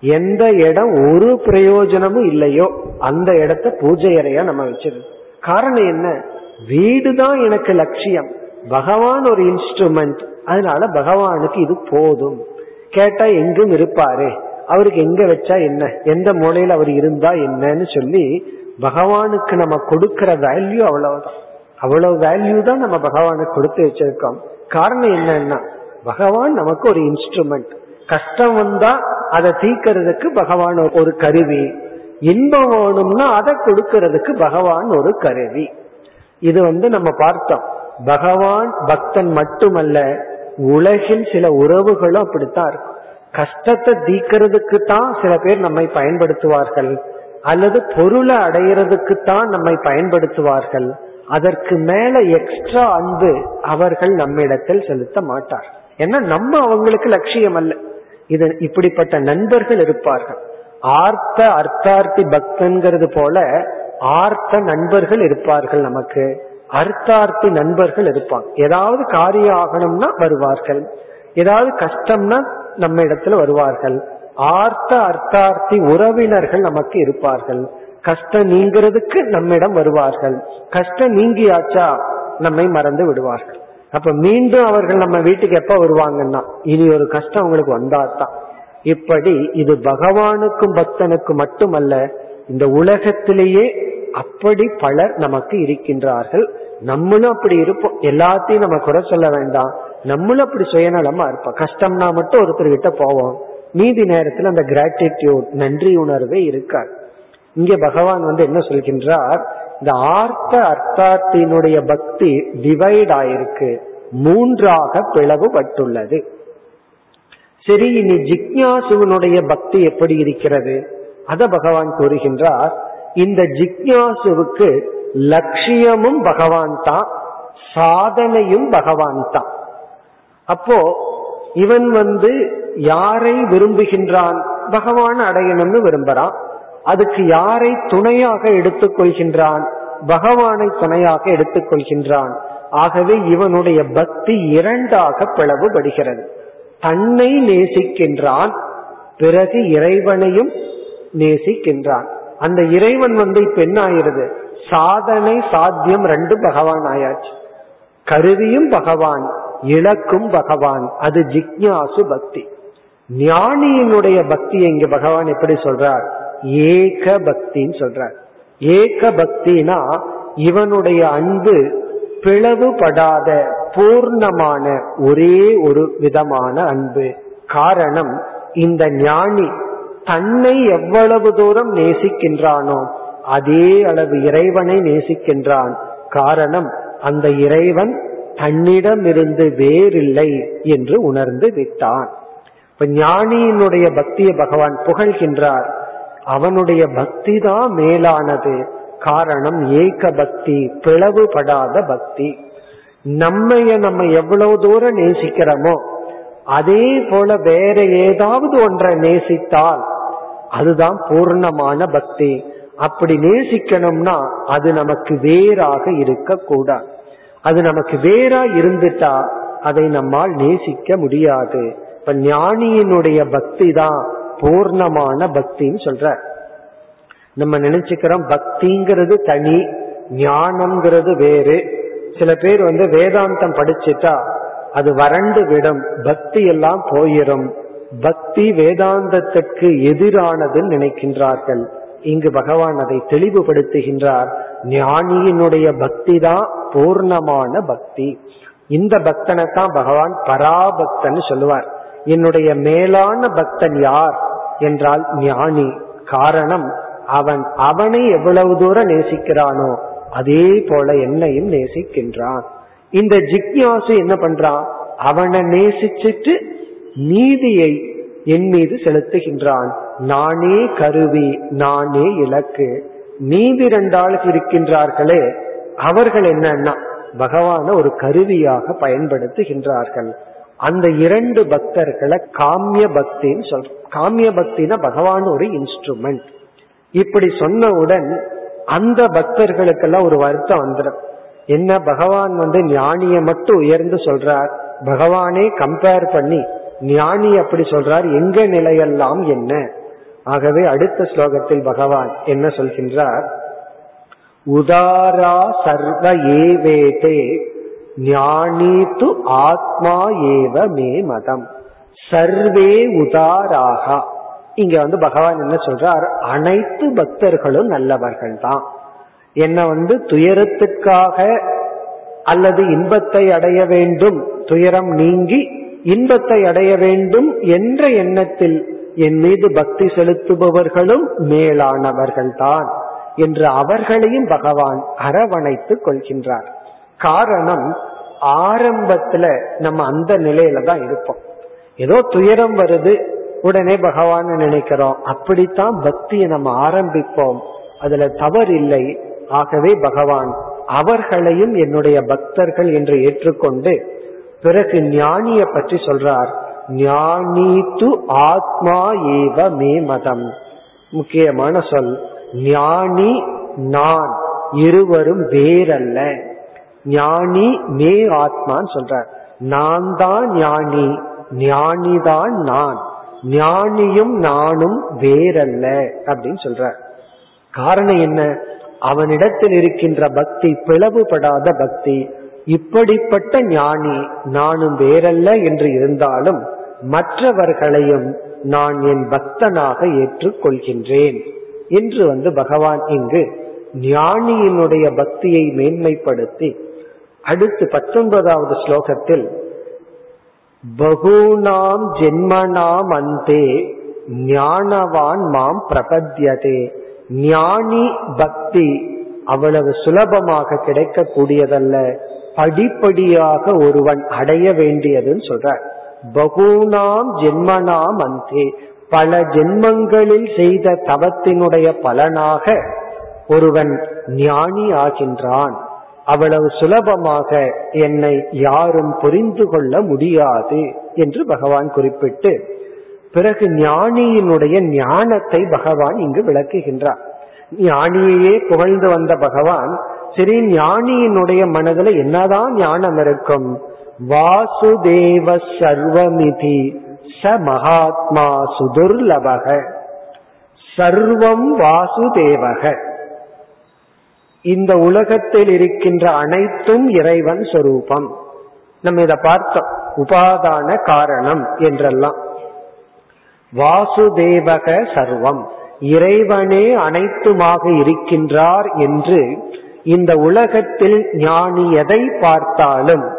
எந்த இடம் ஒரு பிரயோஜனமும் இல்லையோ அந்த இடத்த பூஜை அறையா நம்ம வச்சிருக்கோம். காரணம் என்ன? வீடு தான் எனக்கு லட்சியம். பகவான் ஒரு இன்ஸ்ட்ருமெண்ட் அதனால பகவானுக்கு இது போதும். கேட்டா எங்கும் இருப்பாரு. அவருக்கு எங்க வச்சா என்ன? எந்த மூலையில அவர் இருந்தா என்னன்னு சொல்லி பகவானுக்கு நம்ம கொடுக்கிற வேல்யூ அவ்வளவுதான். அவ்வளவு வேல்யூ தான் நம்ம பகவானுக்கு கொடுத்து வச்சிருக்கோம். காரணம் என்னன்னா பகவான் நமக்கு ஒரு இன்ஸ்ட்ருமெண்ட் கஷ்டம் வந்தா அதை தீக்கிறதுக்கு பகவான் ஒரு கருவி. இன்பம் வேணும்னா அதை கொடுக்கறதுக்கு பகவான் ஒரு கருவி. இது வந்து நம்ம பார்த்தோம். பகவான் பக்தன் மட்டுமல்ல உலகின் சில உறவுகளும் அப்படித்தான் இருக்கும். கஷ்டத்தை தீக்கிறதுக்கு தான் சில பேர் நம்மை பயன்படுத்துவார்கள். அல்லது பொருளை அடையிறதுக்குத்தான் நம்மை பயன்படுத்துவார்கள். அதற்கு மேல எக்ஸ்ட்ரா அன்பு அவர்கள் நம்மிடத்தில் செலுத்த மாட்டார். ஏன்னா நம்ம அவங்களுக்கு லட்சியம் அல்ல. இது இப்படிப்பட்ட நண்பர்கள் இருப்பார்கள். ஆர்த்த அர்த்தார்த்தி பக்தன்கிறது போல ஆர்த்த நண்பர்கள் இருப்பார்கள் நமக்கு. அர்த்தார்த்தி நண்பர்கள் இருப்பாங்க ஏதாவது காரியம் ஆகணும்னா வருவார்கள். ஏதாவது கஷ்டம்னா நம்ம இடத்துல வருவார்கள். ஆர்த்த அர்த்தார்த்தி உறவினர்கள் நமக்கு இருப்பார்கள். கஷ்டம் நீங்கிறதுக்கு நம்மிடம் வருவார்கள். கஷ்டம் நீங்கியாச்சா? நம்மை மறந்து விடுவார்கள். அப்ப மீண்டும் அவர்கள் நம்ம வீட்டுக்கு எப்ப வருவாங்கன்னா? இனி ஒரு கஷ்டம் அவங்களுக்கு வந்தாதான். இப்படி இது பகவானுக்கும் பக்தனுக்கும் மட்டுமல்ல இந்த உலகத்திலேயே அப்படி பலர் நமக்கு இருக்கின்றார்கள். நம்மளும் அப்படி இருப்போம். எல்லாத்தையும் நம்ம குறை சொல்ல வேண்டாம். நம்மளும் அப்படி சுயநலமா இருப்போம். கஷ்டம்னா மட்டும் ஒருத்தர் கிட்ட போவோம். மீதி நேரத்தில் அந்த கிராட்டிடியூட் நன்றி உணர்வே இருக்காது. இங்க பகவான் வந்து என்ன சொல்கின்றார்? இந்த ஆர்த்த அர்த்தார்த்தியினுடைய பக்தி டிவைட் ஆயிருக்கு. மூன்றாக பிளவுபட்டுள்ளது. சரி இனி ஜிக்யாசுவனுடைய பக்தி எப்படி இருக்கிறது? அத பகவான் கூறுகின்றார். இந்த ஜிக்யாசுவுக்கு லட்சியமும் பகவான் தான் சாதனையும் பகவான் தான். அப்போ இவன் வந்து யாரை விரும்புகின்றான்? பகவான் அடையணும்னு விரும்புறான். அதுக்கு யாரை துணையாக எடுத்துக்கொள்கின்றான் பகவானை துணையாக எடுத்துக்கொள்கின்றான் ஆகவே இவனுடைய பக்தி இரண்டாக பிளவுபடுகிறது. தன்னை நேசிக்கின்றான் பிறகு இறைவனையும் நேசிக்கின்றான். அந்த இறைவன் வந்து இப்ப என்ன ஆயிருது சாதனை சாத்தியம் ரெண்டு பகவான் ஆயாச்சு. கருவியும் பகவான் இலக்கும் பகவான். அது ஜிக்யாசு பக்தி. ஞானியினுடைய பக்தியை இங்க பகவான் எப்படி சொல்றார்? ஏக பக்தின்னு சொல்றார். ஏக பக்தினா இவனுடைய அன்பு பிளவுபடாத பூர்ணமான ஒரே ஒரு விதமான அன்பு. காரணம் இந்த ஞானி தன்னை எவ்வளவு தூரம் நேசிக்கின்றானோ அதே அளவு இறைவனை நேசிக்கின்றான். காரணம் அந்த இறைவன் தன்னிடமிருந்து வேறில்லை என்று உணர்ந்து விட்டான். இப்ப ஞானியினுடைய பக்தியை பகவான் புகழ்கின்றார். அவனுடைய பக்தி தான் மேலானது. காரணம் ஏக பக்தி பிளவுபடாத பக்தி. நம்மைய நம்ம எவ்வளவு தூரம் நேசிக்கிறோமோ அதே போல வேற ஏதாவது ஒன்றை நேசித்தால் அதுதான் பூர்ணமான பக்தி. அப்படி நேசிக்கணும்னா அது நமக்கு வேறாக இருக்கக்கூடாது. அது நமக்கு வேறா இருந்துட்டா அதை நம்மால் நேசிக்க முடியாது. இப்ப ஞானியினுடைய பக்தி தான் பூர்ணமான பக்தின்னு சொல்ற. நம்ம நினைச்சுக்கிறோம் பக்திங்கிறது தனி ஞானம்ங்கிறது வேறு. சில பேர் வந்து வேதாந்தம் படிச்சுட்டா அது வறண்டு விடும் பக்தி எல்லாம் போயிடும் பக்தி வேதாந்தத்திற்கு எதிரானதுன்னு நினைக்கின்றார்கள். இங்கு பகவான் அதை தெளிவுபடுத்துகின்றார். ஞானியினுடைய பக்தி தான் பூர்ணமான பக்தி. இந்த பக்தனை தான் பகவான் பராபக்தன் சொல்லுவார். என்னுடைய மேலான பக்தன் யார் என்றால் ஞானி. காரணம் அவன் அவனை எவ்வளவு தூரம் நேசிக்கிறானோ அதே போல என்னையும் நேசிக்கின்றான். இந்த ஜிக்யாசு என்ன பண்றான் அவனை நேசிச்சிட்டு நீதியை என் மீது செலுத்துகின்றான். நானே கருவி நானே இலக்கு. நீதி ரெண்டாளுக்கு இருக்கின்றார்களே அவர்கள் என்னன்னா பகவான ஒரு கருவியாக பயன்படுத்துகின்றார்கள். அந்த இரண்டு பக்தர்களை காமிய பக்தின்னு சொல்ற காமிய பக்தினா பகவான் ஒரு இன்ஸ்ட்ருமெண்ட் இப்படி சொன்னவுடன் அந்த பக்தர்களுக்கெல்லாம் ஒரு வருத்தம் வந்துடும். என்ன பகவான் வந்து ஞானிய மட்டும் உயர்ந்து சொல்றார். பகவானே கம்பேர் பண்ணி ஞானி அப்படி சொல்றார் எங்க நிலையெல்லாம் என்ன? ஆகவே அடுத்த ஸ்லோகத்தில் பகவான் என்ன சொல்கின்றார்? உதாரா சர்வ ஏவேதே ஞானி து ஆத்மா ஏவ மே மதம். சர்வே உதாராக. இங்க வந்து பகவான் என்ன சொல்றார்? அனைத்து பக்தர்களும் நல்லவர்கள் தான் என்ன வந்து துயரத்துக்காக அல்லது இன்பத்தை அடைய வேண்டும். துயரம் நீங்கி இன்பத்தை அடைய வேண்டும் என்ற எண்ணத்தில் என் மீது பக்தி செலுத்துபவர்களும் மேலானவர்கள் தான் என்று அவர்களையும் பகவான் அரவணைத்துக் கொள்கின்றார். காரணம் ஆரம்பத்துல நம்ம அந்த நிலையில தான் இருப்போம். ஏதோ துயரம் வருது உடனே பகவான் நினைக்கிறோம். அப்படித்தான் பக்தியை நம்ம ஆரம்பிப்போம். அதுல இல்லை. ஆகவே பகவான் அவர்களையும் என்னுடைய பக்தர்கள் என்று ஏற்றுக்கொண்டு பிறகு ஞானிய பற்றி சொல்றார். ஞானி து ஆத்மா ஏவ மே மதம். முக்கியமான சொல். ஞானி நான் இருவரும் வேறல்ல. ஞானி மே ஆத்மான்னு சொல்றார். நான் தான் ஞானி ஞானிதான் நான். ஞானியும் நானும் வேறல்ல அப்படின்னு சொல்ற காரணம் என்ன? அவனிடத்தில் இருக்கின்ற பக்தி பிளவுபடாத பக்தி இப்படிப்பட்ட ஞானி நானும் வேறல்ல என்று இருந்தாலும் மற்றவர்களையும் நான் என் பக்தனாக ஏற்றுக்கொள்கின்றேன் என்று வந்து பகவான் இங்கு ஞானியினுடைய பக்தியை மேன்மைப்படுத்தி அடுத்து பத்தொன்பதாவது ஸ்லோகத்தில் பகூனாம் ஜென்மனாம் அந்தே ஞானவான் மாம் பிரபத்யதே ஞானி பக்தி அவ்வளவு சுலபமாக கிடைக்கக்கூடியதல்ல படிப்படியாக ஒருவன் அடைய வேண்டியதுன்னு சொல்றார். பகூனாம் ஜென்மனாம் அந்தே பல ஜென்மங்களில் செய்த தவத்தினுடைய பலனாக ஒருவன் ஞானி ஆகின்றான். அவ்வளவு சுலபமாக என்னை யாரும் புரிந்து கொள்ள முடியாது என்று பகவான் குறிப்பிட்டு பிறகு ஞானியினுடைய ஞானத்தை பகவான் இங்கு விளக்குகின்றார். ஞானியையே புகழ்ந்து வந்த பகவான் சரி ஞானியினுடைய மனதுல என்னதான் ஞானம் இருக்கும்? வாசுதேவ சர்வமிதி ச மகாத்மா சுதுர்லபக. சர்வம் வாசுதேவக. இந்த உலகத்தில் இருக்கின்ற அனைத்தும் இறைவன் சொரூபம். நம்ம இதை பார்த்தோம். உபாதான காரணம் என்றெல்லாம். வாசுதேவக சர்வம். இறைவனே அனைத்துமாக இருக்கின்றார் என்று இந்த உலகத்தில் ஞானி எதை பார்த்தாலும்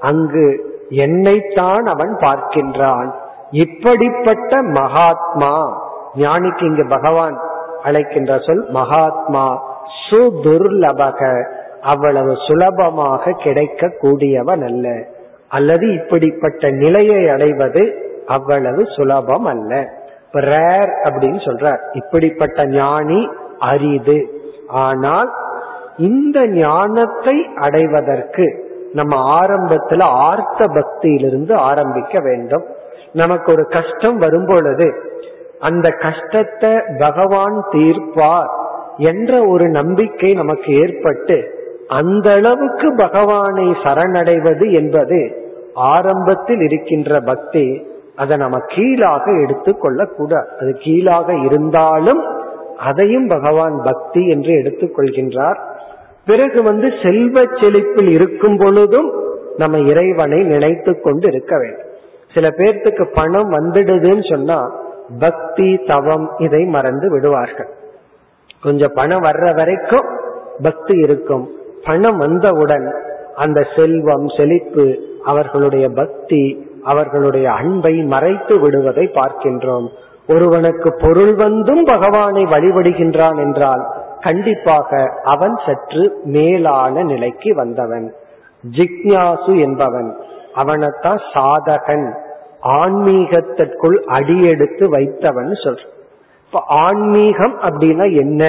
அங்கு என்னைத்தான் அவன் பார்க்கின்றான். இப்படிப்பட்ட மகாத்மா ஞானிக்கு இங்கு பகவான் அழைக்கின்ற சொல் மகாத்மா. சுதுர்லபக அவ்வளவு சுலபமாக கிடைக்க கூடியவன் அல்ல. அல்லது இப்படிப்பட்ட நிலையை அடைவது அவ்வளவு சுலபம் அல்ல. ரேர் அப்படின்னு சொல்றார். இப்படிப்பட்ட ஞானி அரிது. ஆனால் இந்த ஞானத்தை அடைவதற்கு நம்ம ஆரம்பத்துல ஆர்த்த பக்தியிலிருந்து ஆரம்பிக்க வேண்டும். நமக்கு ஒரு கஷ்டம் வரும் பொழுது அந்த கஷ்டத்தை பகவான் தீர்ப்பார். என்ற ஒரு நம்பிக்கை நமக்கு ஏற்பட்டு அந்த அளவுக்கு பகவானை சரணடைவது என்பது ஆரம்பத்தில் இருக்கின்ற பக்தி அதை நம்ம கீழாக எடுத்துக்கொள்ள கூடாது அது கீழாக இருந்தாலும் அதையும் பகவான் பக்தி என்று எடுத்துக்கொள்கின்றார் பிறகு வந்து செல்வ செழிப்பில் இருக்கும் பொழுதும் நம்ம இறைவனை நினைத்து கொண்டு இருக்க வேண்டும். சில பேர்த்துக்கு பணம் வந்துடுதுன்னு சொன்னா பக்தி தவம் இதை மறந்து விடுவார்கள். கொஞ்சம் பணம் வர்ற வரைக்கும் பக்தி இருக்கும். பணம் வந்தவுடன் அந்த செல்வம் செழிப்பு அவர்களுடைய பக்தி அவர்களுடைய அன்பை மறைத்து விடுவதை பார்க்கின்றோம். ஒருவனுக்கு பொருள் வந்தும் பகவானை வழிபடுகின்றான் என்றால் கண்டிப்பாக அவன் சற்று மேலான நிலைக்கு வந்தவன். ஜிக்ஞாசு என்பவன். அவனைத்தான் சாதகன். ஆன்மீகத்திற்குள் அடியெடுத்து வைத்தவன் சொல்றான் இப்ப ஆன்மீகம் அப்படின்னா என்ன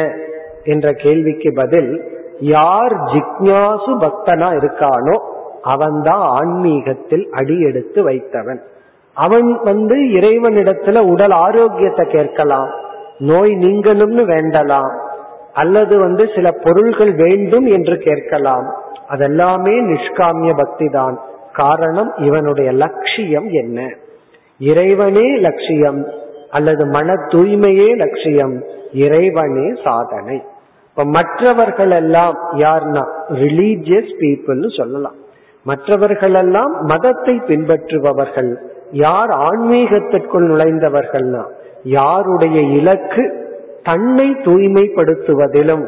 என்ற கேள்விக்கு பதில் யார் ஜிக்ஞாசு பக்தனா இருக்கானோ அவன்தான் ஆன்மீகத்தில் அடியெடுத்து வைத்தவன். அவன் வந்து இறைவனிடத்துல உடல் ஆரோக்கியத்தை கேட்கலாம் நோய் நீங்கணும்னு வேண்டலாம் அல்லது வந்து சில பொருள்கள் வேண்டும் என்று கேட்கலாம். அதெல்லாமே நிஷ்காமிய பக்தி தான் காரணம் இவனுடைய லட்சியம் என்ன? இறைவனே லட்சியம். அல்லது மன தூய்மையே லட்சியம் இறைவனே சாதனை. இப்ப மற்றவர்கள் எல்லாம் யார்னா ரிலீஜியஸ் பீப்புள்னு சொல்லலாம். மற்றவர்கள் எல்லாம் மதத்தை பின்பற்றுபவர்கள். யார் ஆன்மீகத்திற்குள் நுழைந்தவர்கள்னா யாருடைய இலக்கு தன்னை தூய்மைப்படுத்துவதிலும்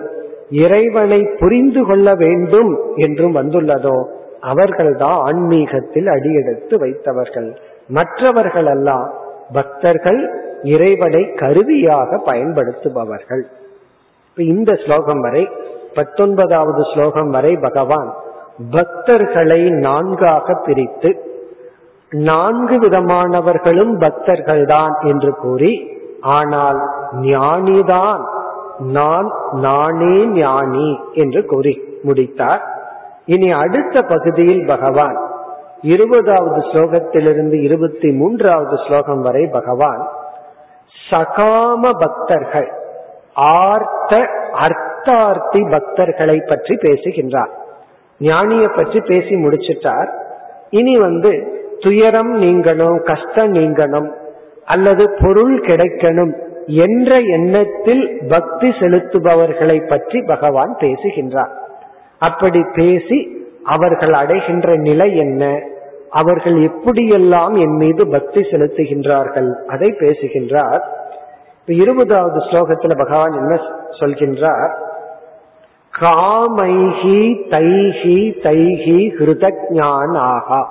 இறைவனை புரிந்து கொள்ள வேண்டும் என்றும் வந்துள்ளதோ அவர்கள்தான் ஆன்மீகத்தில் அடியெடுத்து வைத்தவர்கள். மற்றவர்கள் எல்லாம் பக்தர்கள் இறைவனை கருவியாக பயன்படுத்துபவர்கள். இப்ப இந்த ஸ்லோகம் வரை பத்தொன்பதாவது ஸ்லோகம் வரை பகவான் பக்தர்களை நான்காக பிரித்து நான்கு விதமானவர்களும் பக்தர்கள்தான் என்று கூறி ஆனால் ஞானிதான் நான் நானே ஞானி என்று கூறி முடித்தார். இனி அடுத்த பகுதியில் பகவான் இருபதாவது ஸ்லோகத்திலிருந்து இருபத்தி மூன்றாவது ஸ்லோகம் வரை பகவான் சகாம பக்தர்கள். ஆர்த்த அர்த்தார்த்தி பக்தர்களை பற்றி பேசுகின்றார். ஞானிய பற்றி பேசி முடிச்சிட்டார். இனி வந்து துயரம் நீங்கணும் கஷ்டம் நீங்கணும் அல்லது பொருள் கிடைக்கணும் என்ற எண்ணத்தில் பக்தி செலுத்துபவர்களை பற்றி பகவான் பேசுகின்றார். அப்படி பேசி அவர்கள் அடைகின்ற நிலை என்ன? அவர்கள் எப்படியெல்லாம் என் மீது பக்தி செலுத்துகின்றார்கள்? அதை பேசுகின்றார். இருபதாவது ஸ்லோகத்துல பகவான் என்ன சொல்கின்றார்? காமைஹி தைஹி தைஹி ஹிருதஜானாகா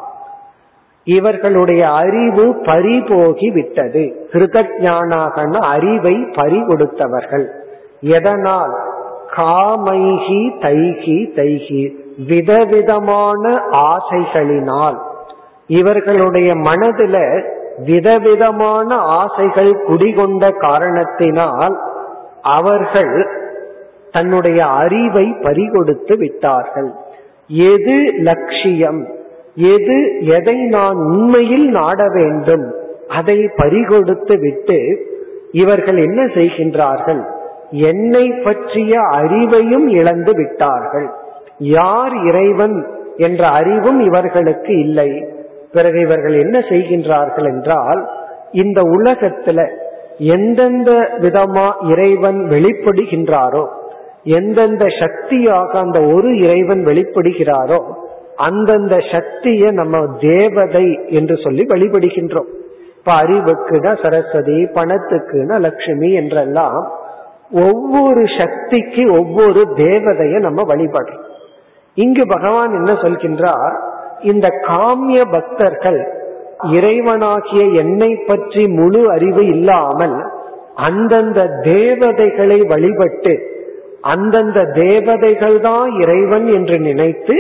இவர்களுடைய அறிவு பறிபோகி விட்டது. ஹிருதஜானாகன அறிவை பறி கொடுத்தவர்கள் எதனால்? காமைஹி தைஹி தைஹி. விதவிதமான ஆசைகளினால். இவர்களுடைய மனதுல விதவிதமான ஆசைகள் குடிகொண்ட காரணத்தினால் அவர்கள் தன்னுடைய அறிவை பறிகொடுத்து விட்டார்கள். எது லட்சியம்? எது எதை நான் உண்மையில் நாட வேண்டும்? அதை பறிகொடுத்து விட்டு இவர்கள் என்ன செய்கின்றார்கள்? என்னை பற்றிய அறிவையும் இழந்து விட்டார்கள். யார் இறைவன் என்ற அறிவும் இவர்களுக்கு இல்லை. பிறகு இவர்கள் என்ன செய்கின்றார்கள் என்றால் இந்த உலகத்துல எந்தெந்த விதமா இறைவன் வெளிப்படுகின்றாரோ எந்தெந்த சக்தியாக அந்த ஒரு இறைவன் வெளிப்படுகிறாரோ அந்தந்த சக்தியை நம்ம தேவதை என்று சொல்லி வழிபடுகின்றோம். இப்ப அறிவுக்குனா சரஸ்வதி பணத்துக்குனா லட்சுமி என்றெல்லாம் ஒவ்வொரு சக்திக்கு ஒவ்வொரு தேவதைய நம்ம வழிபடுறோம். இங்கு பகவான் என்ன சொல்கின்றார்? இந்த காமிய பக்தர்கள் இறைவனாகிய என்னை பற்றி முழு அறிவு இல்லாமல் அந்தந்த தேவதைகளை வழிபட்டு அந்தந்த தேவதைகள் தான் இறைவன் என்று நினைத்து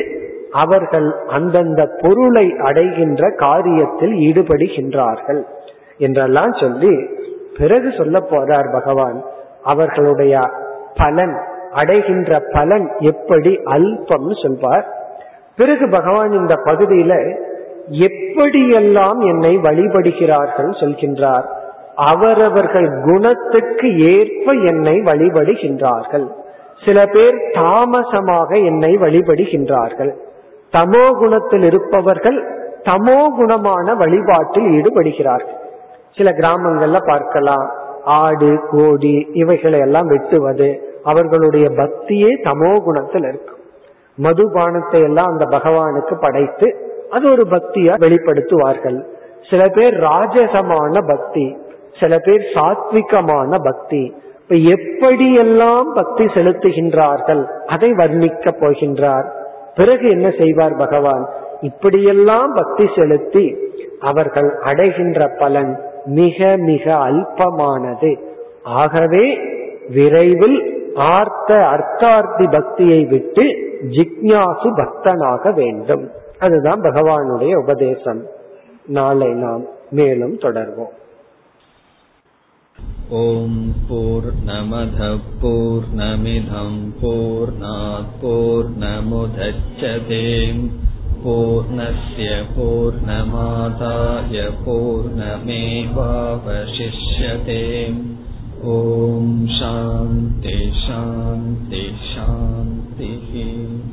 அவர்கள் அந்தந்த பொருளை அடைகின்ற காரியத்தில் ஈடுபடுகின்றார்கள் என்றெல்லாம் சொல்லி பிறகு சொல்ல போறார் பகவான். அவர்களுடைய பலன் அடைகின்ற பலன் எப்படி? அல்பம்னு சொல்வார். பிறகு பகவான் இந்த பகுதியில எப்படியெல்லாம் என்னை வழிபடுகிறார்கள் சொல்கின்றார். அவரவர்கள் குணத்துக்கு ஏற்ப என்னை வழிபடுகின்றார்கள். சில பேர் தாமசமாக என்னை வழிபடுகின்றார்கள். தமோ குணத்தில் இருப்பவர்கள் தமோ குணமான வழிபாட்டில் ஈடுபடுகிறார்கள். சில கிராமங்கள்ல பார்க்கலாம். ஆடு கோடி இவைகளை எல்லாம் வெட்டுவது அவர்களுடைய பக்தியே தமோ குணத்தில் இருக்கு. மதுபானத்தை எல்லாம் அந்த பகவானுக்கு படைத்து அது ஒரு பக்தியா வெளிப்படுத்துவார்கள். சில பேர் ராஜசமான பக்தி சில பேர் சாத்விகமான பக்தி. இப்ப எப்படியெல்லாம் பக்தி செலுத்துகின்றார்கள் அதை வர்ணிக்க போகின்றார். பிறகு என்ன செய்வார் பகவான்? இப்படியெல்லாம் பக்தி செலுத்தி அவர்கள் அடைகின்ற பலன் மிக மிக அல்பமானது. ஆகவே விரைவில் ஆர்த்த அர்த்தார்த்தி பக்தியை விட்டு ஜிக்ஞாசு பக்தனாக வேண்டும் அதுதான் பகவானுடைய உபதேசம் நாளை நாம் மேலும் தொடர்வோம் ॐ पूर्णमधपूर्णमिधं पूर्णात् पूर्णमुदच्छते पूर्णस्य पूर्णमादाय पूर्णमेवावशिष्यते ॐ शान्ति शान्ति الفاسقين